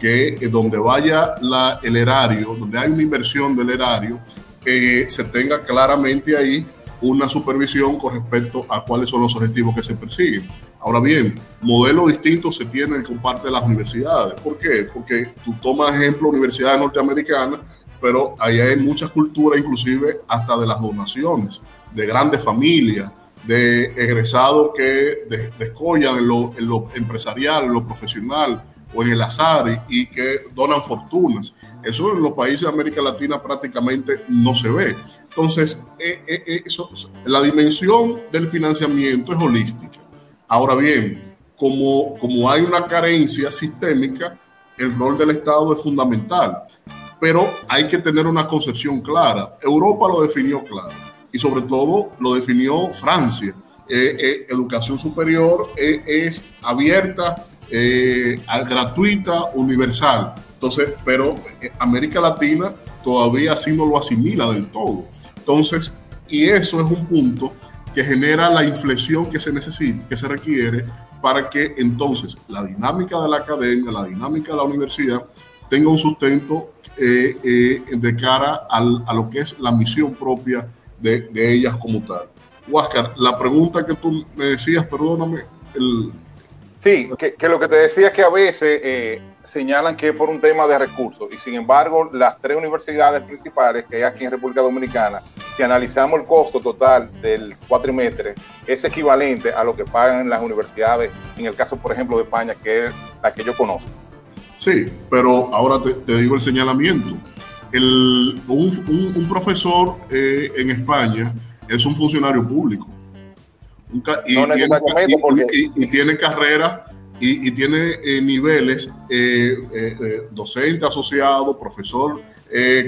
Speaker 4: Que eh, donde vaya la, el erario, donde hay una inversión del erario, eh, se tenga claramente ahí una supervisión con respecto a cuáles son los objetivos que se persiguen. Ahora bien, modelos distintos se tienen con parte de las universidades. ¿Por qué? Porque tú tomas ejemplo universidades norteamericanas, pero ahí hay muchas culturas, inclusive hasta de las donaciones, de grandes familias, de egresados que descollan en lo, empresarial, en lo profesional o en el azar y, que donan fortunas. Eso en los países de América Latina prácticamente no se ve. Entonces, eh, eh, eso, la dimensión del financiamiento es holística. Ahora bien, como, como hay una carencia sistémica, el rol del Estado es fundamental, pero hay que tener una concepción clara. Europa lo definió claro y sobre todo lo definió Francia. Eh, eh, educación superior eh, es abierta, gratuita, universal. Entonces, pero América Latina todavía así no lo asimila del todo. Entonces, y eso es un punto que genera la inflexión que se necesita, que se requiere para que entonces la dinámica de la academia, la dinámica de la universidad tenga un sustento eh, eh, de cara al, a lo que es la misión propia de, ellas como tal. Huáscar, la pregunta que tú me decías, perdóname. El...
Speaker 6: Sí, que, que, lo que te decía es que a veces eh, señalan que es por un tema de recursos y sin embargo las tres universidades principales que hay aquí en República Dominicana, si analizamos el costo total del cuatrimestre, es equivalente a lo que pagan las universidades, en el caso por ejemplo de España, que es la que yo conozco.
Speaker 4: Sí, pero ahora te, te digo el señalamiento. El, un, un, un, profesor eh, en España es un funcionario público. Un y, no tiene, porque... y, y tiene carrera y, tiene eh, niveles eh, docente asociado, profesor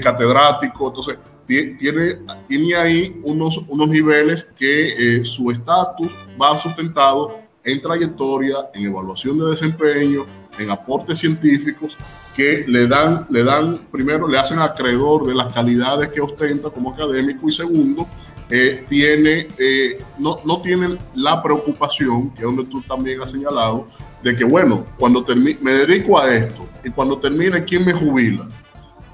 Speaker 4: catedrático, entonces tiene, tiene ahí unos, unos niveles que su estatus va sustentado en trayectoria, en evaluación de desempeño, en aportes científicos que le dan, le dan, primero le hacen acreedor de las calidades que ostenta como académico y segundo, eh, tiene, eh, no, no tienen la preocupación, que es donde tú también has señalado, de que, bueno, cuando me dedico a esto y cuando termine, ¿quién me jubila?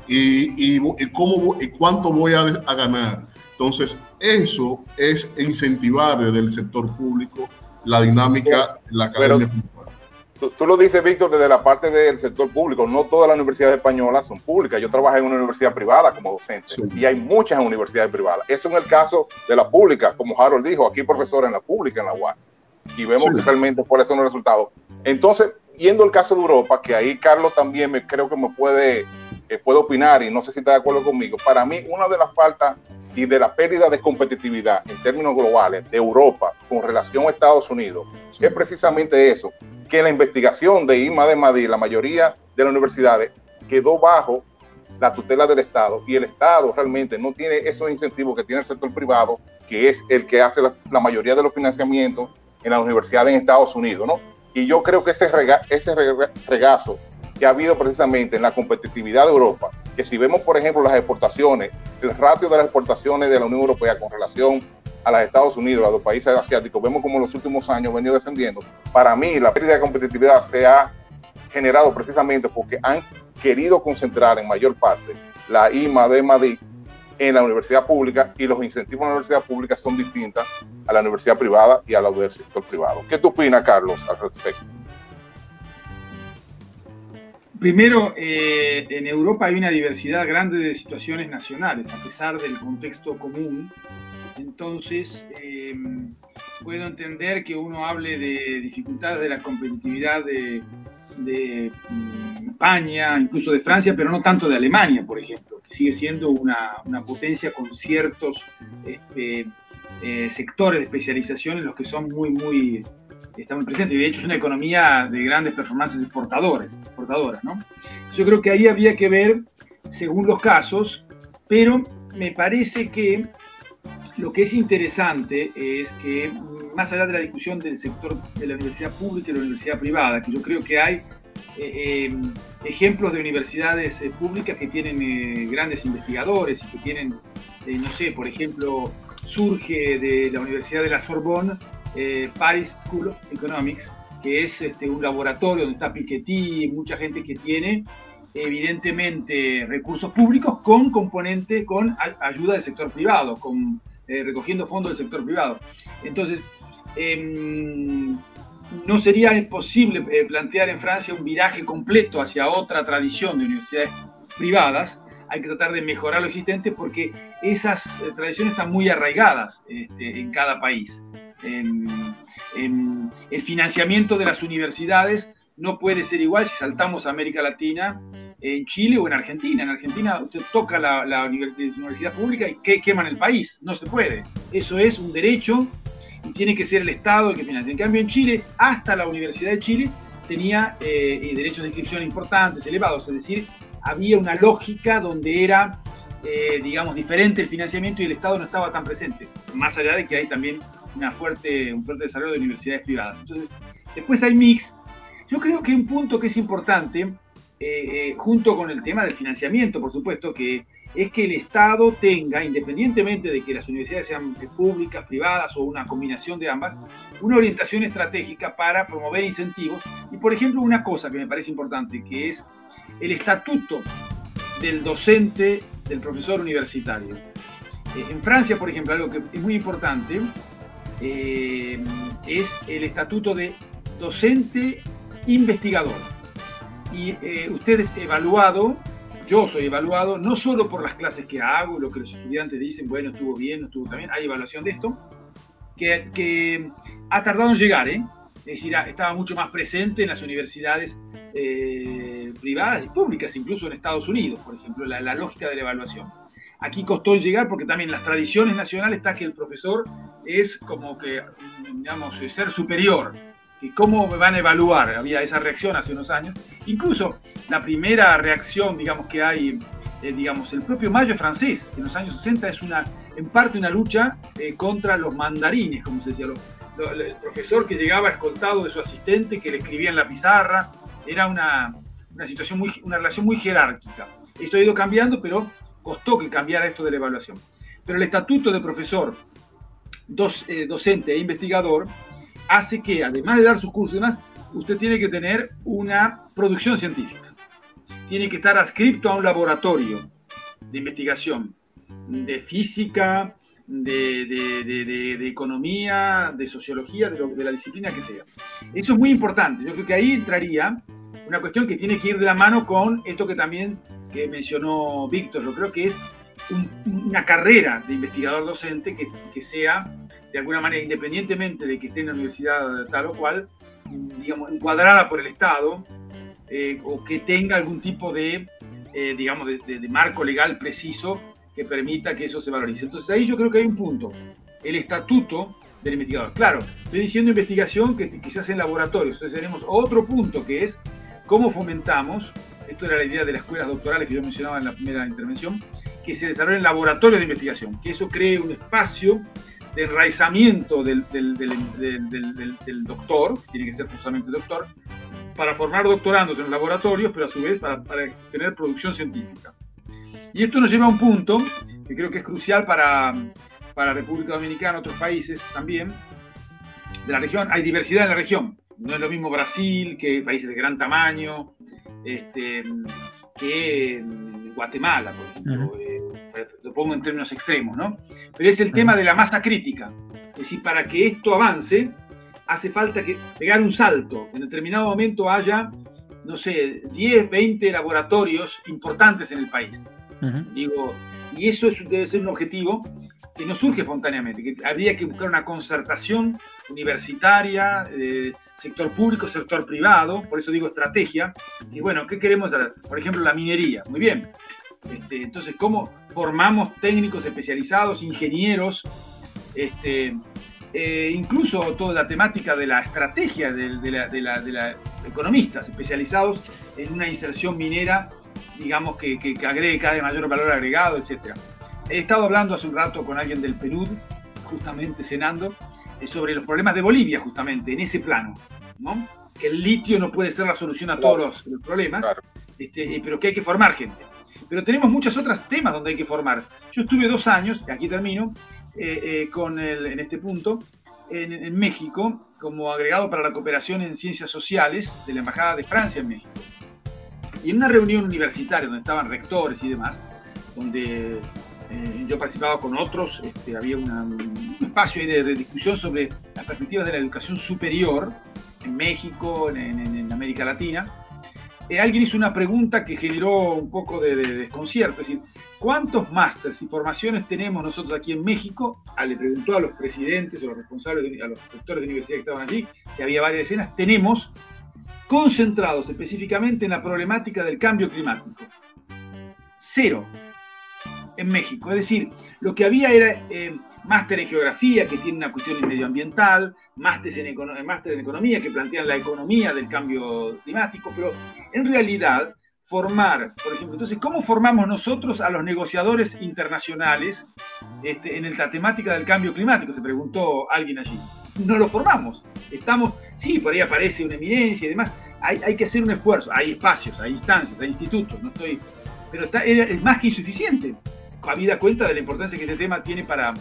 Speaker 4: Y, y, y cómo, y cuánto voy a, a, ganar. Entonces, eso es incentivar desde el sector público la dinámica en la academia.
Speaker 6: Pero, tú, tú, lo dices, Víctor, desde la parte del sector público. No todas las universidades españolas son públicas. Yo trabajé en una universidad privada como docente sí. y hay muchas universidades privadas. Eso en el caso de la pública, como Harold dijo, aquí profesor en la pública, en la UAS. y vemos que realmente cuáles son los resultados. Entonces, yendo al caso de Europa, que ahí Carlos también me, creo que me puede, eh, puede opinar y no sé si está de acuerdo conmigo, para mí una de las faltas y de la pérdida de competitividad en términos globales de Europa con relación a Estados Unidos es precisamente eso, que la investigación de IMA de Madrid, la mayoría de las universidades, quedó bajo la tutela del Estado y el Estado realmente no tiene esos incentivos que tiene el sector privado, que es el que hace la, la mayoría de los financiamientos en las universidades en Estados Unidos, ¿no? Y yo creo que ese, rega, ese regazo que ha habido precisamente en la competitividad de Europa, que si vemos, por ejemplo, las exportaciones, el ratio de las exportaciones de la Unión Europea con relación a los Estados Unidos, a los países asiáticos, vemos como en los últimos años ha venido descendiendo. Para mí, la pérdida de competitividad se ha generado precisamente porque han querido concentrar en mayor parte la IMA de Madrid en la universidad pública y los incentivos en la universidad pública son distintas a la universidad privada y a la del sector privado. ¿Qué tú opinas, Carlos, al respecto?
Speaker 5: Primero, eh, en Europa hay una diversidad grande de situaciones nacionales, a pesar del contexto común. Entonces, eh, puedo entender que uno hable de dificultades de la competitividad de, mm, España, incluso de Francia, pero no tanto de Alemania, por ejemplo, que sigue siendo una, una potencia con ciertos este, eh, sectores de especialización en los que son muy, muy, está muy presentes. Y de hecho es una economía de grandes performances exportadores, exportadoras, ¿no? Yo creo que ahí había que ver, según los casos, pero me parece que lo que es interesante es que, más allá de la discusión del sector de la universidad pública y la universidad privada, que yo creo que hay eh, eh, ejemplos de universidades eh, públicas que tienen grandes investigadores y que tienen, no sé, por ejemplo, surge de la Universidad de la Sorbonne, Paris School of Economics, que es este, un laboratorio donde está Piketty y mucha gente que tiene evidentemente recursos públicos con componente, con ayuda del sector privado, con eh, recogiendo fondos del sector privado. Entonces, em, no sería posible eh, plantear en Francia un viraje completo hacia otra tradición de universidades privadas. Hay que tratar de mejorar lo existente porque esas eh, tradiciones están muy arraigadas este, en cada país. El financiamiento de las universidades no puede ser igual si saltamos a América Latina en Chile o en Argentina. En Argentina usted toca la, universidad pública y que queman el país. No se puede. Eso es un derecho y tiene que ser el Estado el que financie. En cambio, en Chile, hasta la Universidad de Chile tenía eh, derechos de inscripción importantes, elevados. Es decir, había una lógica donde era, eh, digamos, diferente el financiamiento y el Estado no estaba tan presente. Más allá de que hay también una fuerte, un fuerte desarrollo de universidades privadas. Entonces, después hay mix. Yo creo que un punto que es importante eh, eh, junto con el tema del financiamiento, por supuesto, que es que el Estado tenga, independientemente de que las universidades sean públicas, privadas o una combinación de ambas, una orientación estratégica para promover incentivos. Y, por ejemplo, una cosa que me parece importante, que es el estatuto del docente, del profesor universitario. Eh, en Francia, por ejemplo, algo que es muy importante es el estatuto de docente investigador y eh, usted es evaluado, yo soy evaluado, no solo por las clases que hago, lo que los estudiantes dicen, bueno, estuvo bien, no estuvo también, hay evaluación de esto, que, que ha tardado en llegar, ¿eh? es decir, estaba mucho más presente en las universidades eh, privadas y públicas, incluso en Estados Unidos, por ejemplo, la, la, lógica de la evaluación. Aquí costó llegar porque también las tradiciones nacionales está que el profesor es como que, digamos, ser superior, cómo me van a evaluar. Había esa reacción hace unos años. Incluso la primera reacción, digamos, que hay, eh, digamos, el propio Mayo francés en los años 60 es una, en parte una lucha eh, contra los mandarines, como se decía, el profesor que llegaba escoltado de su asistente, que le escribía en la pizarra. Era una, una situación muy, una relación muy jerárquica. Esto ha ido cambiando, pero costó que cambiara esto de la evaluación. Pero el estatuto de profesor, dos, eh, docente e investigador hace que, además de dar sus cursos y demás, usted tiene que tener una producción científica. Tiene que estar adscrito a un laboratorio de investigación, de física, de, economía, de sociología, de, la disciplina que sea. Eso es muy importante. Yo creo que ahí entraría una cuestión que tiene que ir de la mano con esto que también que mencionó Víctor. Yo creo que es una carrera de investigador docente que, que sea de alguna manera, independientemente de que esté en la universidad tal o cual, digamos, encuadrada por el Estado, eh, o que tenga algún tipo de, eh, digamos, de, marco legal preciso que permita que eso se valorice. Entonces ahí yo creo que hay un punto, el estatuto del investigador. Claro, estoy diciendo investigación que, quizás en laboratorios, entonces tenemos otro punto que es cómo fomentamos, esto era la idea de las escuelas doctorales que yo mencionaba en la primera intervención, que se desarrollen laboratorios de investigación, que eso cree un espacio de enraizamiento del, doctor, tiene que ser justamente doctor, para formar doctorandos en laboratorios, pero a su vez para, tener producción científica. Y esto nos lleva a un punto que creo que es crucial para, para República Dominicana, otros países también de la región. Hay diversidad en la región. No es lo mismo Brasil que países de gran tamaño, este, que Guatemala, por ejemplo. Eh, lo pongo en términos extremos, ¿no? Pero es el tema de la masa crítica. Es decir, para que esto avance, hace falta que pegar un salto. En determinado momento haya, no sé, 10, 20 laboratorios importantes en el país. Digo, y eso debe ser un objetivo que no surge espontáneamente, que habría que buscar una concertación universitaria, eh, sector público, sector privado, por eso digo estrategia. Y bueno, ¿qué queremos hacer? Por ejemplo, la minería. Muy bien, este, entonces, ¿cómo formamos técnicos especializados, ingenieros, este, eh, incluso toda la temática de la estrategia de, la, economistas especializados en una inserción minera, digamos, que, agregue cada vez mayor valor agregado, etc. He estado hablando hace un rato con alguien del Perú, justamente cenando, sobre los problemas de Bolivia, justamente, en ese plano, ¿no? Que el litio no puede ser la solución a todos los, problemas, este, pero que hay que formar gente. Pero tenemos muchos otros temas donde hay que formar. Yo estuve dos años, y aquí termino, eh, eh, con el, en este punto, en, México, como agregado para la cooperación en ciencias sociales de la Embajada de Francia en México. Y en una reunión universitaria donde estaban rectores y demás, donde eh, yo participaba con otros, este, había un espacio de, discusión sobre las perspectivas de la educación superior en México, en América Latina, eh, alguien hizo una pregunta que generó un poco de, desconcierto, es decir, ¿cuántos másters y formaciones tenemos nosotros aquí en México? Ah, le preguntó a los presidentes o los responsables, a los rectores de universidad que estaban allí, que había varias decenas, tenemos concentrados específicamente en la problemática del cambio climático. Cero en México. Es decir, lo que había era eh, máster en geografía, que tiene una cuestión medioambiental, máster en, máster en economía, que plantean la economía del cambio climático, pero en realidad formar, por ejemplo, entonces, ¿cómo formamos nosotros a los negociadores internacionales este, en la temática del cambio climático? Se preguntó alguien allí. No lo formamos. Estamos, sí, por ahí aparece una eminencia y demás. Hay, hay que hacer un esfuerzo. Hay espacios, hay instancias, hay institutos. No estoy, pero está, es más que insuficiente. Habida cuenta de la importancia que este tema tiene para,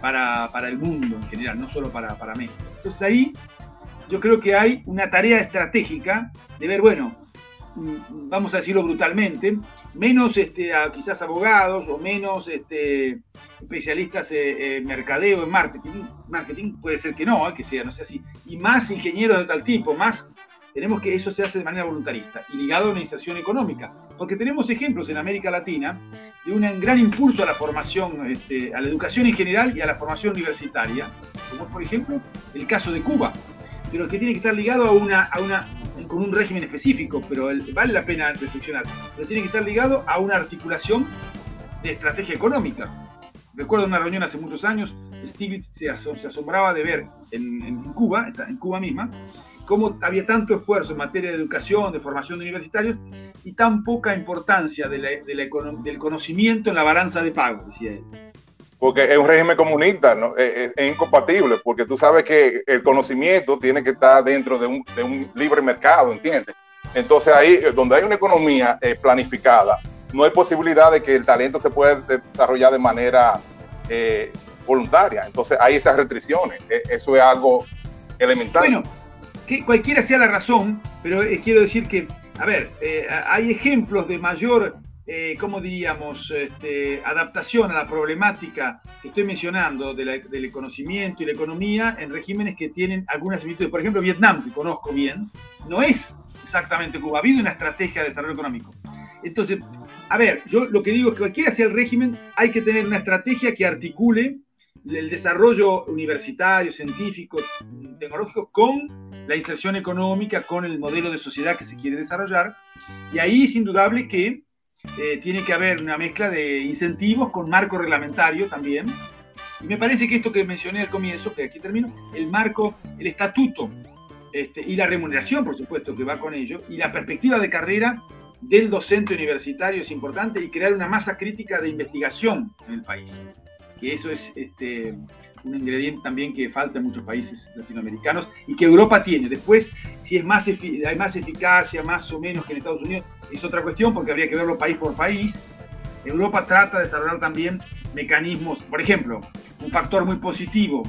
Speaker 5: para, el mundo en general, no solo para, para México. Entonces ahí yo creo que hay una tarea estratégica de ver, bueno, mm, vamos a decirlo brutalmente, menos este, quizás abogados o menos este, especialistas en mercadeo, en marketing, marketing puede ser que no, que sea, no sea así, y más ingenieros de tal tipo, más tenemos que eso se hace de manera voluntarista y ligado a una inserción económica, porque tenemos ejemplos en América Latina de un gran impulso a la formación, este, a la educación en general y a la formación universitaria, como por ejemplo el caso de Cuba, pero que tiene que estar ligado a una, a una con un régimen específico, pero vale la pena reflexionar, pero tiene que estar ligado a una articulación de estrategia económica. Recuerdo una reunión hace muchos años, Stiglitz se, asombraba de ver en Cuba, en Cuba misma, cómo había tanto esfuerzo en materia de educación, de formación de universitarios y tan poca importancia del conocimiento en la balanza de pago, decía él.
Speaker 6: Porque es un régimen comunista, ¿no? es, incompatible, porque tú sabes que el conocimiento tiene que estar dentro de un, libre mercado, ¿entiendes? Entonces ahí, donde hay una economía eh, planificada, no hay posibilidad de que el talento se pueda desarrollar de manera eh, voluntaria. Entonces hay esas restricciones. E, eso es algo elemental.
Speaker 5: Bueno, cualquiera sea la razón, pero eh, quiero decir que, a ver, eh, hay ejemplos de mayor, eh, ¿cómo diríamos?, este, adaptación a la problemática que estoy mencionando del conocimiento y la economía en regímenes que tienen algunas similitudes. Por ejemplo, Vietnam, que conozco bien, no es exactamente Cuba, ha habido una estrategia de desarrollo económico. Entonces, a ver, yo lo que digo es que cualquiera sea el régimen, hay que tener una estrategia que articule el desarrollo universitario, científico, tecnológico con la inserción económica, con el modelo de sociedad que se quiere desarrollar. Y ahí es indudable que eh, tiene que haber una mezcla de incentivos con marco reglamentario también. Y me parece que esto que mencioné al comienzo, que aquí termino, el marco, el estatuto este, y la remuneración, por supuesto, que va con ello, y la perspectiva de carrera del docente universitario es importante y crear una masa crítica de investigación en el país. Que eso es este, un ingrediente también que falta en muchos países latinoamericanos y que Europa tiene. Después, si es más hay más eficacia, más o menos que en Estados Unidos, es otra cuestión porque habría que verlo país por país. Europa trata de desarrollar también mecanismos, por ejemplo, un factor muy positivo,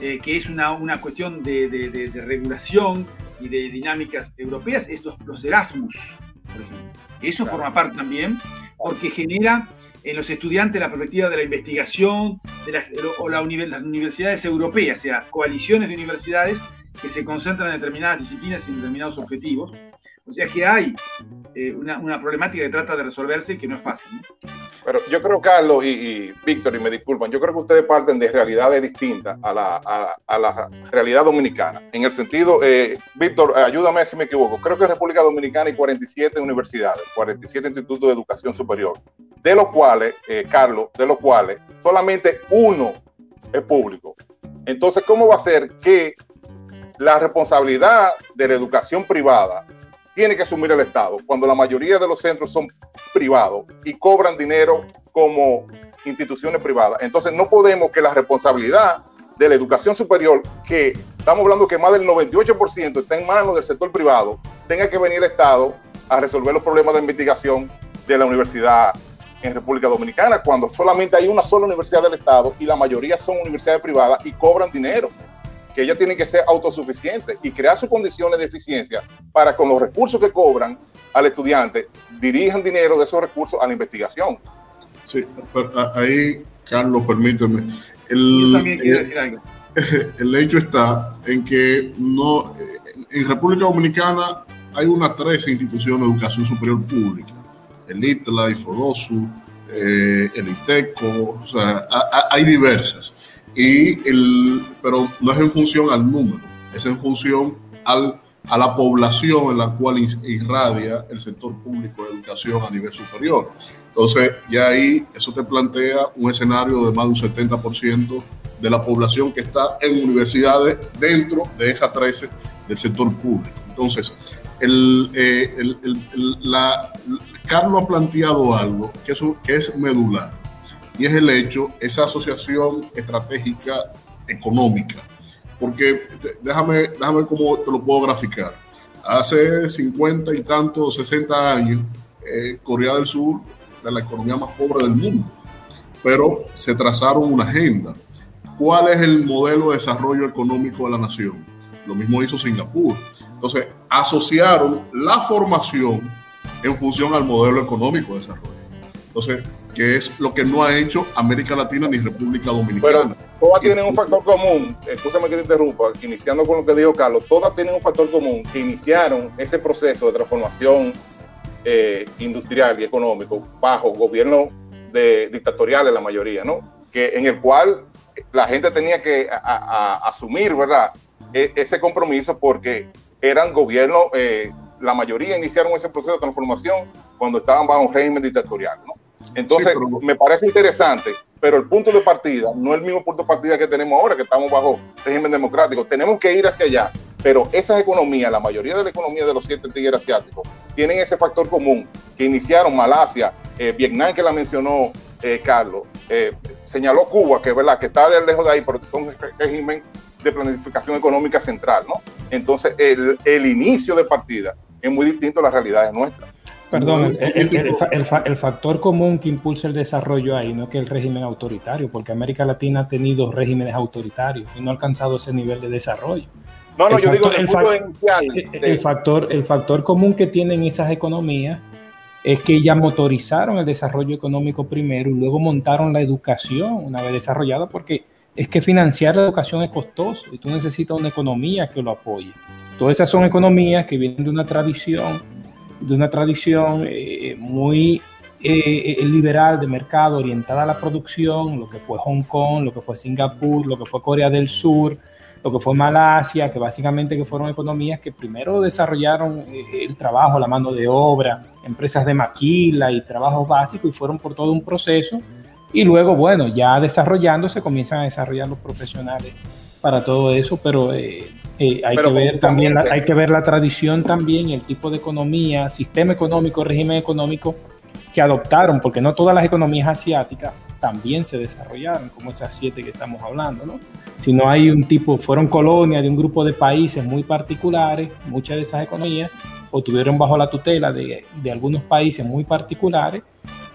Speaker 5: eh, que es una, una cuestión de, de, regulación y de dinámicas europeas, es los, Erasmus, por ejemplo. Eso forma parte también porque genera en los estudiantes la perspectiva de la investigación de o la, las universidades europeas, o sea, coaliciones de universidades que se concentran en determinadas disciplinas y en determinados objetivos. O sea que hay eh, una, una, problemática que trata de resolverse y que no es fácil.
Speaker 6: Pero yo creo, Carlos y, Víctor, y me disculpan, yo creo que ustedes parten de realidades distintas a la, a, la realidad dominicana. En el sentido, eh, Víctor, ayúdame si me equivoco, creo que en República Dominicana hay 47 universidades, 47 institutos de educación superior, de los cuales, eh, Carlos, de los cuales solamente uno es público. Entonces, ¿cómo va a ser que la responsabilidad de la educación privada tiene que asumir el Estado, cuando la mayoría de los centros son privados y cobran dinero como instituciones privadas. Entonces no podemos que la responsabilidad de la educación superior, que estamos hablando que más del 98% está en manos del sector privado, tenga que venir el Estado a resolver los problemas de investigación de la universidad en República Dominicana, cuando solamente hay una sola universidad del Estado y la mayoría son universidades privadas y cobran dinero que ellas tienen que ser autosuficientes y crear sus condiciones de eficiencia para con los recursos que cobran al estudiante dirijan dinero de esos recursos a la investigación.
Speaker 4: Sí, ahí, Carlos, permíteme. El, Yo también quiero decir algo. El hecho está en que no, en República Dominicana hay unas tres instituciones de educación superior pública, el ITLA, IFODOSU, eh, el ITECO, o sea, hay diversas. Y el, pero no es en función al número, es en función al, a la población en la cual irradia el sector público de educación a nivel superior. Entonces, ya ahí eso te plantea un escenario de más de un 70% de la población que está en universidades dentro de esas 13 del sector público. Entonces, el, eh, el, el, la, Carlos ha planteado algo que es, que es medular y es el hecho, esa asociación estratégica económica. Porque déjame, déjame cómo te lo puedo graficar. Hace 50 y tantos, 60 años, eh, Corea del Sur de la economía más pobre del mundo, pero se trazaron una agenda. ¿Cuál es el modelo de desarrollo económico de la nación? Lo mismo hizo Singapur. Entonces, asociaron la formación en función al modelo económico de desarrollo. Entonces, que es lo que no ha hecho América Latina ni República Dominicana.
Speaker 6: Pero todas tienen un factor común, escúchame que te interrumpa, iniciando con lo que dijo Carlos, todas tienen un factor común que iniciaron ese proceso de transformación eh, industrial y económico bajo gobierno de dictatoriales la mayoría, ¿no? Que en el cual la gente tenía que asumir, ¿verdad? E, ese compromiso porque eran gobiernos, eh, la mayoría iniciaron ese proceso de transformación cuando estaban bajo un régimen dictatorial, ¿no? Entonces, me parece interesante, pero el punto de partida no es el mismo punto de partida que tenemos ahora, que estamos bajo régimen democrático. Tenemos que ir hacia allá, pero esas economías, la mayoría de la economía de los siete tigres asiáticos, tienen ese factor común que iniciaron Malasia, eh, Vietnam, que la mencionó eh, Carlos, eh, señaló Cuba, que, ¿verdad? que está de lejos de ahí, pero con un régimen de planificación económica central. ¿no? Entonces, el, el inicio de partida es muy distinto a las realidades nuestras.
Speaker 3: Perdón, el, factor común que impulsa el desarrollo ahí no es que el régimen autoritario, porque América Latina ha tenido regímenes autoritarios y no ha alcanzado ese nivel de desarrollo.
Speaker 6: No, no, yo digo
Speaker 3: el, el, factor, el factor común que tienen esas economías es que ya motorizaron el desarrollo económico primero y luego montaron la educación una vez desarrollada, porque es que financiar la educación es costoso y tú necesitas una economía que lo apoye. Todas esas son economías que vienen de una tradición de una tradición eh, muy eh, eh, liberal de mercado orientada a la producción, lo que fue Hong Kong, lo que fue Singapur, lo que fue Corea del Sur, lo que fue Malasia, que básicamente que fueron economías que primero desarrollaron eh, el trabajo, la mano de obra, empresas de maquila y trabajos básicos y fueron por todo un proceso y luego, bueno, ya desarrollándose comienzan a desarrollar los profesionales para todo eso, pero eh, eh, hay que ver también, la, hay que ver la tradición también, el tipo de economía, sistema económico, régimen económico que adoptaron, porque no todas las economías asiáticas también se desarrollaron, como esas siete que estamos hablando, ¿no? Sino hay un tipo, fueron colonias de un grupo de países muy particulares, muchas de esas economías, o tuvieron bajo la tutela de, de algunos países muy particulares,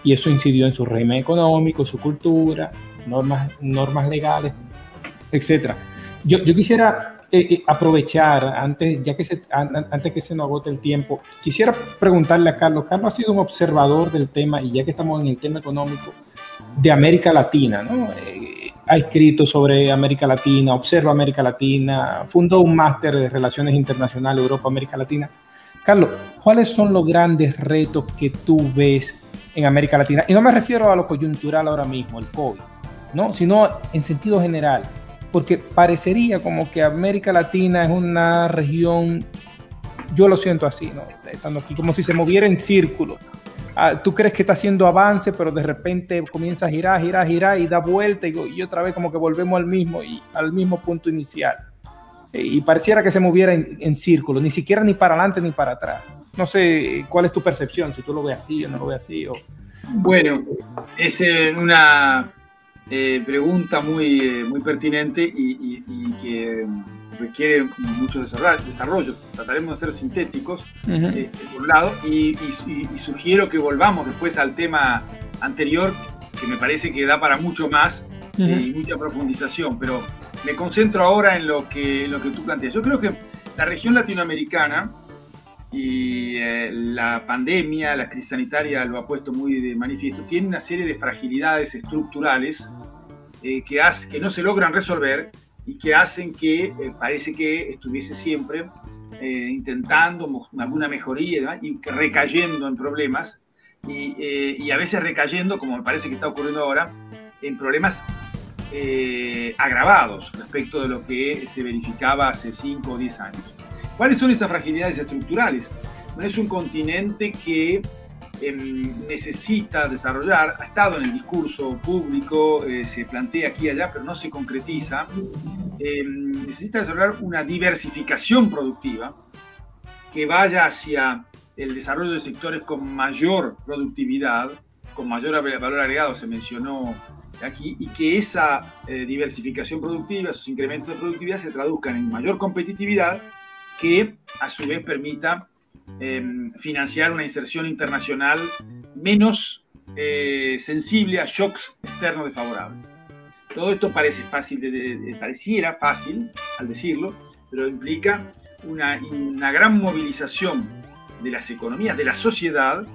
Speaker 3: y eso incidió en su régimen económico, su cultura, normas, normas legales, etc. Yo, yo quisiera eh, eh, aprovechar, antes, ya que se, antes que se nos agote el tiempo, quisiera preguntarle a Carlos. Carlos ha sido un observador del tema y ya que estamos en el tema económico de América Latina, ¿no? Eh, ha escrito sobre América Latina, observa América Latina, fundó un máster de Relaciones Internacionales Europa-América Latina. Carlos, ¿cuáles son los grandes retos que tú ves en América Latina? Y no me refiero a lo coyuntural ahora mismo, el COVID, ¿no? sino en sentido general porque parecería como que América Latina es una región, yo lo siento así, ¿no? Estando aquí, como si se moviera en círculo. Ah, tú crees que está haciendo avance, pero de repente comienza a girar, girar, girar y da vuelta y, otra vez como que volvemos al mismo, y, al mismo punto inicial. Eh, y pareciera que se moviera en, círculo, ni siquiera ni para adelante ni para atrás. No sé cuál es tu percepción, si tú lo ves así o no lo ves así. O...
Speaker 5: Bueno, es una eh, pregunta muy, eh, muy pertinente y, que requiere mucho desarrollo. Trataremos de ser sintéticos, eh, por un lado, y, sugiero que volvamos después al tema anterior, que me parece que da para mucho más y mucha profundización, pero me concentro ahora en lo que, lo que tú planteas. Yo creo que la región latinoamericana, y la pandemia, la crisis sanitaria lo ha puesto muy de manifiesto, tiene una serie de fragilidades estructurales eh, que, que no se logran resolver y que hacen que eh, parece que estuviese siempre eh, intentando alguna mejoría y, recayendo en problemas y, a veces recayendo, como me parece que está ocurriendo ahora, en problemas agravados respecto de lo que se verificaba hace 5 o 10 años. ¿Cuáles son esas fragilidades estructurales? Es un continente que Em, necesita desarrollar, ha estado en el discurso público, eh, se plantea aquí y allá, pero no se concretiza, em, necesita desarrollar una diversificación productiva que vaya hacia el desarrollo de sectores con mayor productividad, con mayor valor agregado, se mencionó aquí, y que esa eh, diversificación productiva, esos incrementos de productividad se traduzcan en mayor competitividad que a su vez permita Em, financiar una inserción internacional menos eh, sensible a shocks externos desfavorables. Todo esto parece fácil de, pareciera fácil al decirlo, pero implica una, una, gran movilización de las economías, de la sociedad,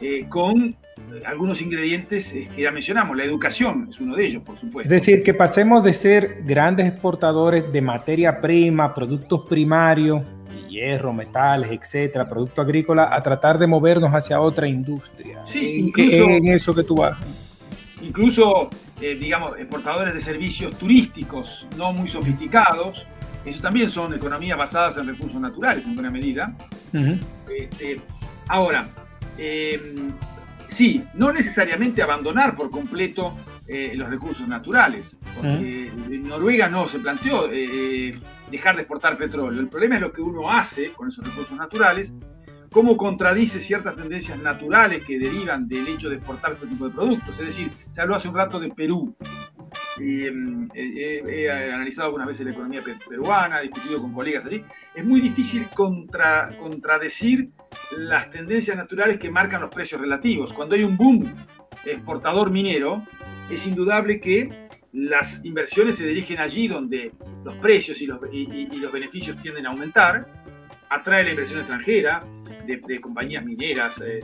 Speaker 5: eh, con algunos ingredientes eh, que ya mencionamos. La educación es uno de ellos, por supuesto.
Speaker 3: Es decir, que pasemos de ser grandes exportadores de materia prima, productos primarios, hierro, metales, etcétera, producto agrícola, a tratar de movernos hacia otra industria.
Speaker 5: Sí, incluso,
Speaker 3: en eso que tú vas.
Speaker 5: Incluso, eh, digamos, exportadores de servicios turísticos no muy sofisticados, eso también son economías basadas en recursos naturales en buena medida. Este, ahora, em, sí, no necesariamente abandonar por completo eh, los recursos naturales. Porque en Noruega no se planteó eh, dejar de exportar petróleo. El problema es lo que uno hace con esos recursos naturales, cómo contradice ciertas tendencias naturales que derivan del hecho de exportar este tipo de productos. Es decir, se habló hace un rato de Perú. Em, he analizado algunas veces la economía peruana, he discutido con colegas allí. Es muy difícil contra, contradecir las tendencias naturales que marcan los precios relativos. Cuando hay un boom exportador minero, es indudable que las inversiones se dirigen allí donde los precios y los, los beneficios tienden a aumentar, atrae la inversión extranjera de, compañías mineras eh,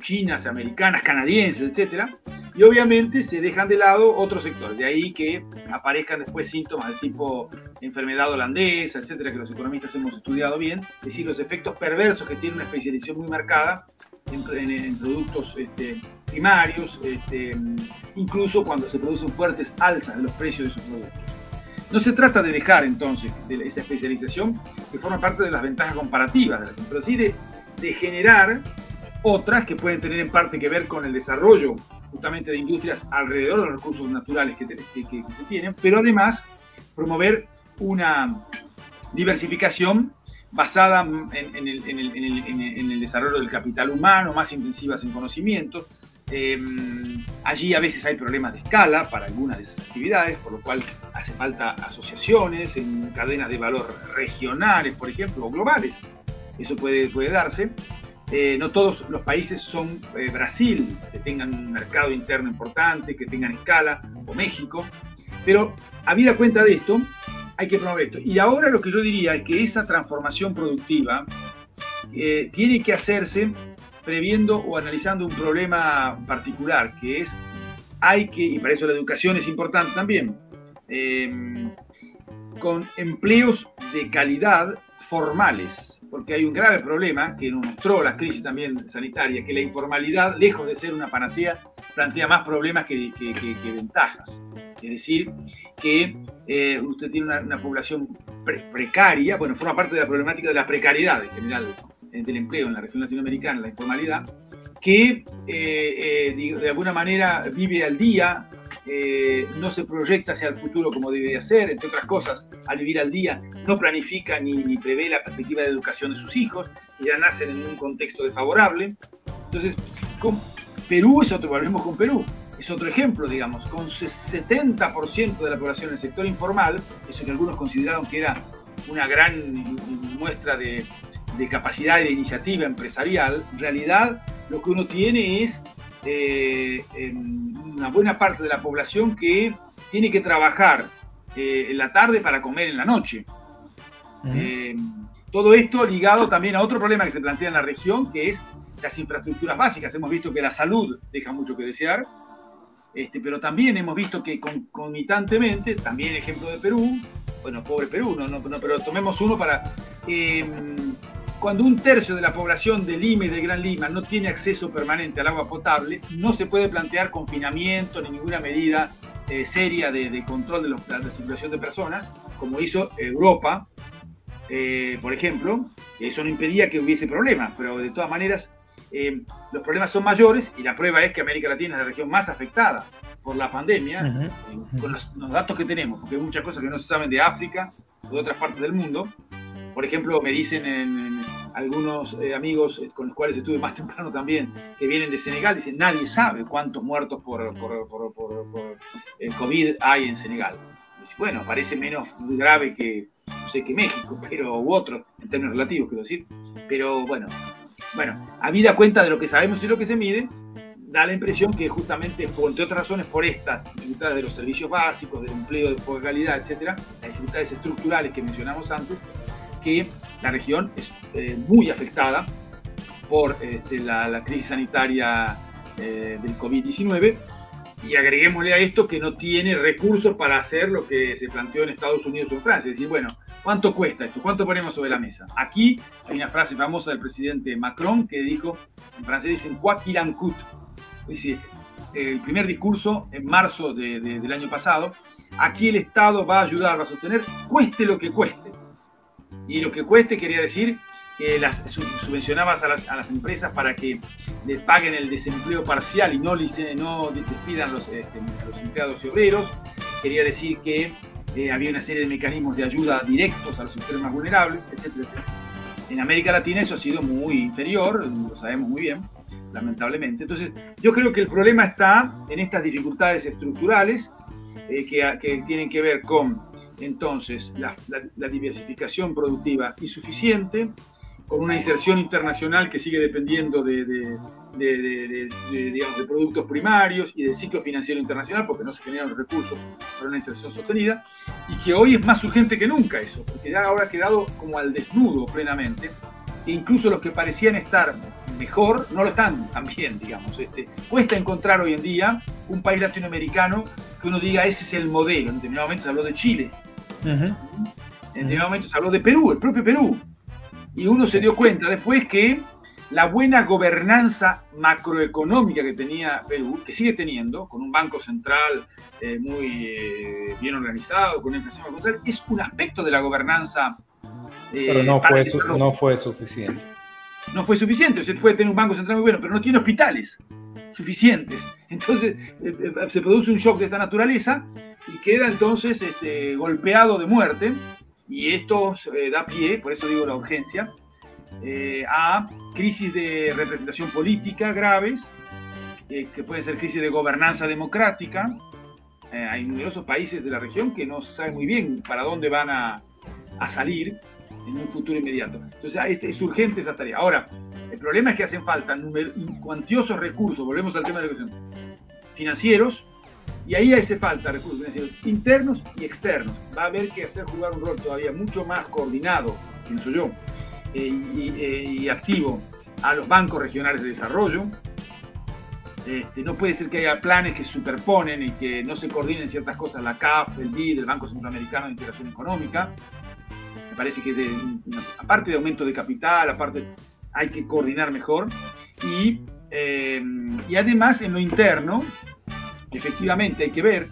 Speaker 5: chinas, americanas, canadienses, etc. Y obviamente se dejan de lado otros sectores, de ahí que aparezcan después síntomas de tipo enfermedad holandesa, etcétera, que los economistas hemos estudiado bien, es decir, los efectos perversos que tiene una especialización muy marcada en, productos este, primarios, este, incluso cuando se producen fuertes alzas de los precios de esos productos. No se trata de dejar entonces esa especialización que forma parte de las ventajas comparativas de la pero sí de, generar otras que pueden tener en parte que ver con el desarrollo justamente de industrias alrededor de los recursos naturales que, se tienen, pero además promover una diversificación basada en, el, desarrollo del capital humano, más intensivas en conocimientos, Em, allí a veces hay problemas de escala para algunas de esas actividades, por lo cual hace falta asociaciones en cadenas de valor regionales, por ejemplo, o globales. Eso puede, puede darse. Eh, no todos los países son eh, Brasil, que tengan un mercado interno importante, que tengan escala, o México. Pero, habida cuenta de esto, hay que promover esto. Y ahora lo que yo diría es que esa transformación productiva eh, tiene que hacerse previendo o analizando un problema particular, que es, hay que, y para eso la educación es importante también, con empleos de calidad formales, porque hay un grave problema que nos mostró la crisis también sanitaria, que la informalidad, lejos de ser una panacea, plantea más problemas que, ventajas. Es decir, que eh, usted tiene una, población precaria, bueno, forma parte de la problemática de la precariedad en general del empleo en la región latinoamericana, la informalidad, que eh, eh, de, alguna manera vive al día, eh, no se proyecta hacia el futuro como debería ser, entre otras cosas, al vivir al día no planifica ni, prevé la perspectiva de educación de sus hijos, que ya nacen en un contexto desfavorable. Entonces, Perú es otro, volvemos con Perú, es otro ejemplo, digamos, con 70% de la población en el sector informal, eso que algunos consideraron que era una gran muestra de, de capacidad y de iniciativa empresarial, en realidad lo que uno tiene es eh, una buena parte de la población que tiene que trabajar eh, en la tarde para comer en la noche. Eh, todo esto ligado también a otro problema que se plantea en la región, que es las infraestructuras básicas. Hemos visto que la salud deja mucho que desear, este, pero también hemos visto que concomitantemente, también ejemplo de Perú, bueno, pobre Perú, no, no, pero tomemos uno para cuando un tercio de la población de Lima y de Gran Lima no tiene acceso permanente al agua potable, no se puede plantear confinamiento ni ninguna medida eh, seria de, control de, la circulación de personas, como hizo Europa, eh, por ejemplo. Eso no impedía que hubiese problemas, pero de todas maneras eh, los problemas son mayores y la prueba es que América Latina es la región más afectada por la pandemia, con los, los, datos que tenemos, porque hay muchas cosas que no se saben de África de otras partes del mundo. Por ejemplo, me dicen en, algunos eh, amigos eh, con los cuales estuve más temprano también, que vienen de Senegal, dicen, nadie sabe cuántos muertos por, el COVID hay en Senegal. bueno, parece menos grave que, no sé, que México, pero, u otro, en términos relativos, quiero decir. Pero bueno, bueno, habida cuenta de lo que sabemos y lo que se mide, da la impresión que justamente, entre otras razones, por estas dificultades de los servicios básicos, del empleo de poca calidad, etcétera, las dificultades estructurales que mencionamos antes, que la región es eh, muy afectada por este, la, crisis sanitaria eh, del COVID-19 y agreguémosle a esto que no tiene recursos para hacer lo que se planteó en Estados Unidos o en Francia. Es decir, bueno, ¿cuánto cuesta esto? ¿Cuánto ponemos sobre la mesa? Aquí hay una frase famosa del presidente Macron que dijo, en francés dicen, quoi qu'il en coûte. El primer discurso en marzo del año pasado, aquí el Estado va a ayudar, va a sostener, cueste lo que cueste. Y lo que cueste quería decir que las subvencionabas a las, empresas para que les paguen el desempleo parcial y no, no despidan los, este, a los empleados y obreros. Quería decir que eh, había una serie de mecanismos de ayuda directos a los sectores más vulnerables, etcétera, En América Latina eso ha sido muy inferior, lo sabemos muy bien, lamentablemente. Entonces, yo creo que el problema está en estas dificultades estructurales eh, que, que tienen que ver con entonces la, diversificación productiva insuficiente, con una inserción internacional que sigue dependiendo de, productos primarios y del ciclo financiero internacional, porque no se generan los recursos para una inserción sostenida, y que hoy es más urgente que nunca eso, porque ya ahora ha quedado como al desnudo plenamente, e incluso los que parecían estar mejor no lo están también, digamos. Este, cuesta encontrar hoy en día un país latinoamericano que uno diga ese es el modelo. En determinado momento se habló de Chile, en determinado momento se habló de Perú, el propio Perú. Y uno se dio cuenta después que la buena gobernanza macroeconómica que tenía Perú, que sigue teniendo, con un banco central eh, muy eh, bien organizado, con una inflación control, es un aspecto de la gobernanza.
Speaker 3: Eh, pero no fue, no fue suficiente.
Speaker 5: No fue suficiente. Usted puede tener un banco central muy bueno, pero no tiene hospitales suficientes. Entonces se produce un shock de esta naturaleza y queda entonces este, golpeado de muerte. Y esto da pie, por eso digo la urgencia, a crisis de representación política graves, eh, que pueden ser crisis de gobernanza democrática. Eh, hay numerosos países de la región que no se sabe muy bien para dónde van a, a salir en un futuro inmediato. Entonces es, es, urgente esa tarea. Ahora, el problema es que hacen falta cuantiosos recursos, volvemos al tema de la cuestión, financieros, y ahí hace falta recursos financieros internos y externos. Va a haber que hacer jugar un rol todavía mucho más coordinado, pienso yo, eh, eh, y, activo a los bancos regionales de desarrollo. Este, no puede ser que haya planes que superponen y que no se coordinen ciertas cosas, la CAF, el BID, el Banco Centroamericano de Integración Económica. Parece que aparte de aumento de capital, aparte hay que coordinar mejor. Y, eh, y además en lo interno, efectivamente hay que ver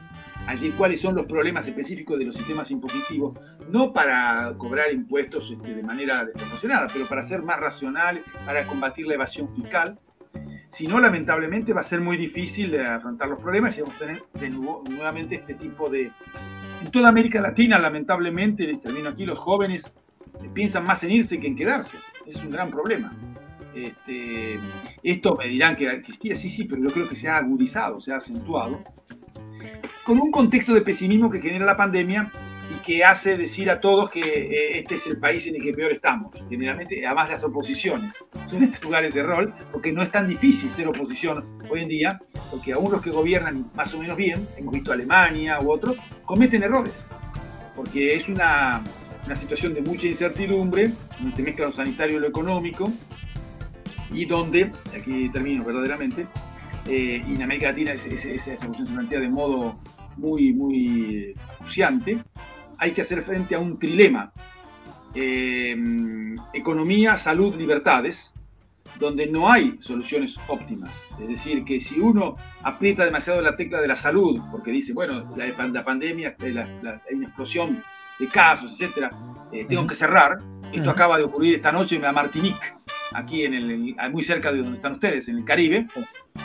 Speaker 5: allí cuáles son los problemas específicos de los sistemas impositivos, no para cobrar impuestos este, de manera desproporcionada, pero para ser más racional, para combatir la evasión fiscal. Si no, lamentablemente va a ser muy difícil de afrontar los problemas y vamos a tener de nuevo, nuevamente este tipo de... En toda América Latina, lamentablemente, termino aquí, los jóvenes piensan más en irse que en quedarse. Ese es un gran problema. Este, esto me dirán que existía, sí, sí, pero yo creo que se ha agudizado, se ha acentuado con un contexto de pesimismo que genera la pandemia y que hace decir a todos que eh, este es el país en el que peor estamos. Generalmente, además las oposiciones suelen jugar ese rol, porque no es tan difícil ser oposición hoy en día, porque aún los que gobiernan más o menos bien, hemos visto Alemania u otros, cometen errores, porque es una, una situación de mucha incertidumbre, donde se mezcla lo sanitario y lo económico, y donde, aquí termino verdaderamente, eh, y en América Latina esa, cuestión se plantea de modo muy, muy acuciante, hay que hacer frente a un trilema. Eh, economía, salud, libertades, donde no hay soluciones óptimas. Es decir, que si uno aprieta demasiado la tecla de la salud, porque dice, bueno, la, pandemia, hay una explosión de casos, etcétera, eh, tengo que cerrar. Esto acaba de ocurrir esta noche en la Martinique, aquí en el, muy cerca de donde están ustedes, en el Caribe.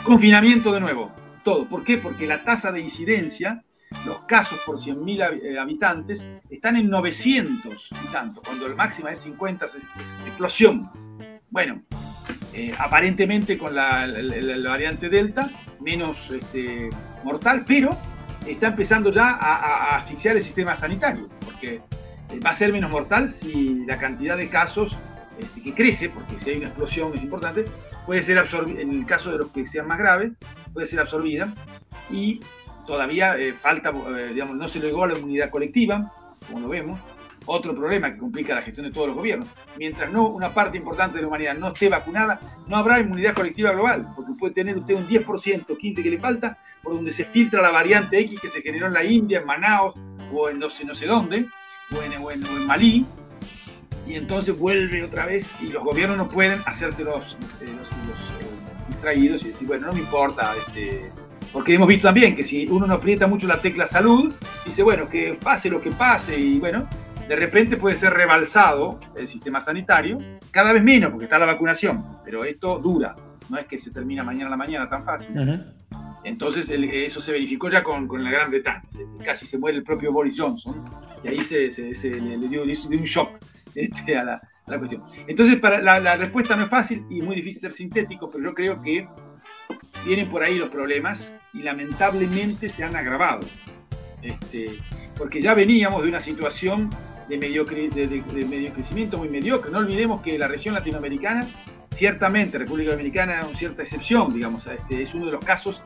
Speaker 5: Confinamiento de nuevo, todo. ¿Por qué? Porque la tasa de incidencia, los casos por 100.000 eh, habitantes, están en 900 y tanto, cuando el máximo es 50, explosión. Bueno, eh, aparentemente con la, variante Delta, menos este, mortal, pero está empezando ya a, asfixiar el sistema sanitario, porque eh, va a ser menos mortal si la cantidad de casos este, que crece, porque si hay una explosión es importante, puede ser absorbida, en el caso de los que sean más graves, puede ser absorbida y todavía eh, falta, eh, digamos, no se llegó a la inmunidad colectiva, como lo vemos, otro problema que complica la gestión de todos los gobiernos. Mientras no una parte importante de la humanidad no esté vacunada, no habrá inmunidad colectiva global, porque puede tener usted un 10%, 15% que le falta, por donde se filtra la variante X que se generó en la India, en Manaus, o en no sé, no sé dónde, o en, o en Malí, y entonces vuelve otra vez y los gobiernos no pueden hacerse los, eh, los, distraídos y decir, bueno, no me importa, este, porque hemos visto también que si uno no aprieta mucho la tecla salud, dice, bueno, que pase lo que pase y bueno, de repente puede ser rebalsado el sistema sanitario, cada vez menos porque está la vacunación, pero esto dura, no es que se termina mañana a la mañana tan fácil. Entonces eso se verificó ya con, con, la Gran Bretaña. Casi se muere el propio Boris Johnson y ahí se, le, dio, le, dio, un shock este, a, la, cuestión. Entonces, para, la, respuesta no es fácil y muy difícil ser sintético, pero yo creo que vienen por ahí los problemas y lamentablemente se han agravado. Este, porque ya veníamos de una situación de medio, de, crecimiento muy mediocre. No olvidemos que la región latinoamericana, ciertamente República Dominicana es una cierta excepción, digamos, este, es uno de los casos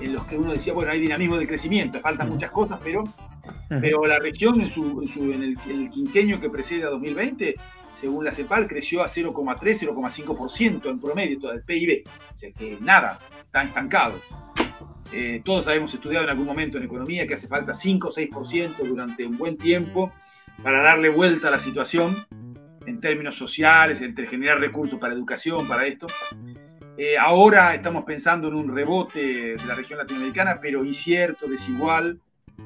Speaker 5: en los que uno decía, bueno, hay dinamismo de crecimiento, faltan muchas cosas, pero, pero la región en, su, en, el, quinquenio que precede a 2020, según la CEPAL, creció a 0,3, 0,5% en promedio todo el PIB. O sea que nada, está estancado. Eh, todos habíamos estudiado en algún momento en economía que hace falta 5 o 6% durante un buen tiempo para darle vuelta a la situación. en términos sociales, entre generar recursos para educación, para esto. Eh, ahora estamos pensando en un rebote de la región latinoamericana, pero incierto, desigual,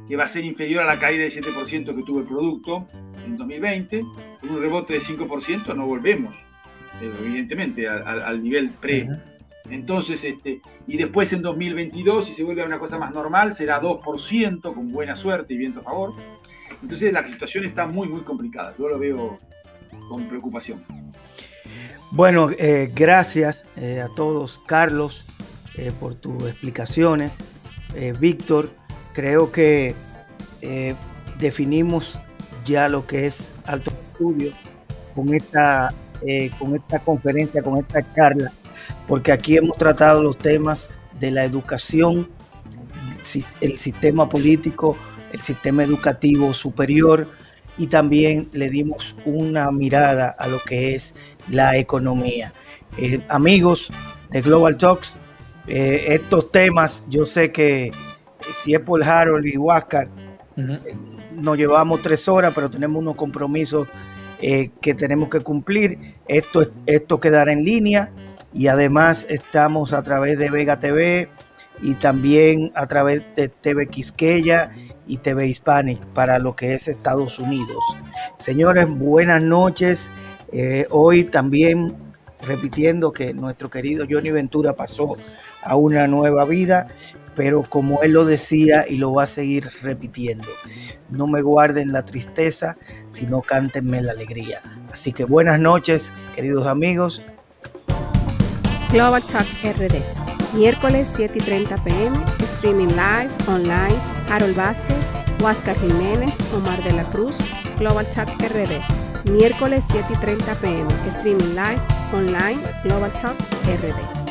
Speaker 5: que va a ser inferior a la caída de 7% que tuvo el producto en 2020. Con un rebote de 5% no volvemos, evidentemente, al, nivel pre. Entonces, este, y después en 2022, si se vuelve a una cosa más normal, será 2% con buena suerte y viento a favor. Entonces la situación está muy, muy complicada. Yo lo veo con preocupación.
Speaker 2: Bueno, eh, gracias eh, a todos, Carlos, eh, por tus explicaciones. Víctor, creo que definimos ya lo que es alto estudio con esta, con esta conferencia, con esta charla, porque aquí hemos tratado los temas de la educación, el sistema político, el sistema educativo superior, y también le dimos una mirada a lo que es la economía. Eh, amigos de Global Talks, eh, estos temas, yo sé que si es por Harold y Huáscar, eh, nos llevamos tres horas, pero tenemos unos compromisos que tenemos que cumplir. Esto, esto quedará en línea y además estamos a través de Vega TV y también a través de TV Quisqueya y TV Hispanic para lo que es Estados Unidos. Señores, buenas noches. Eh, hoy también repitiendo que nuestro querido Johnny Ventura pasó a una nueva vida, pero como él lo decía y lo va a seguir repitiendo, no me guarden la tristeza, sino cántenme la alegría. Así que buenas noches, queridos amigos.
Speaker 1: Global Talk RD, miércoles 7 y 30 pm, streaming live, online Harold Vázquez, Huáscar Jiménez, Omar de la Cruz, Global Chat RD. Miércoles 7 y 30 pm. Streaming live, online, Global Talk RD.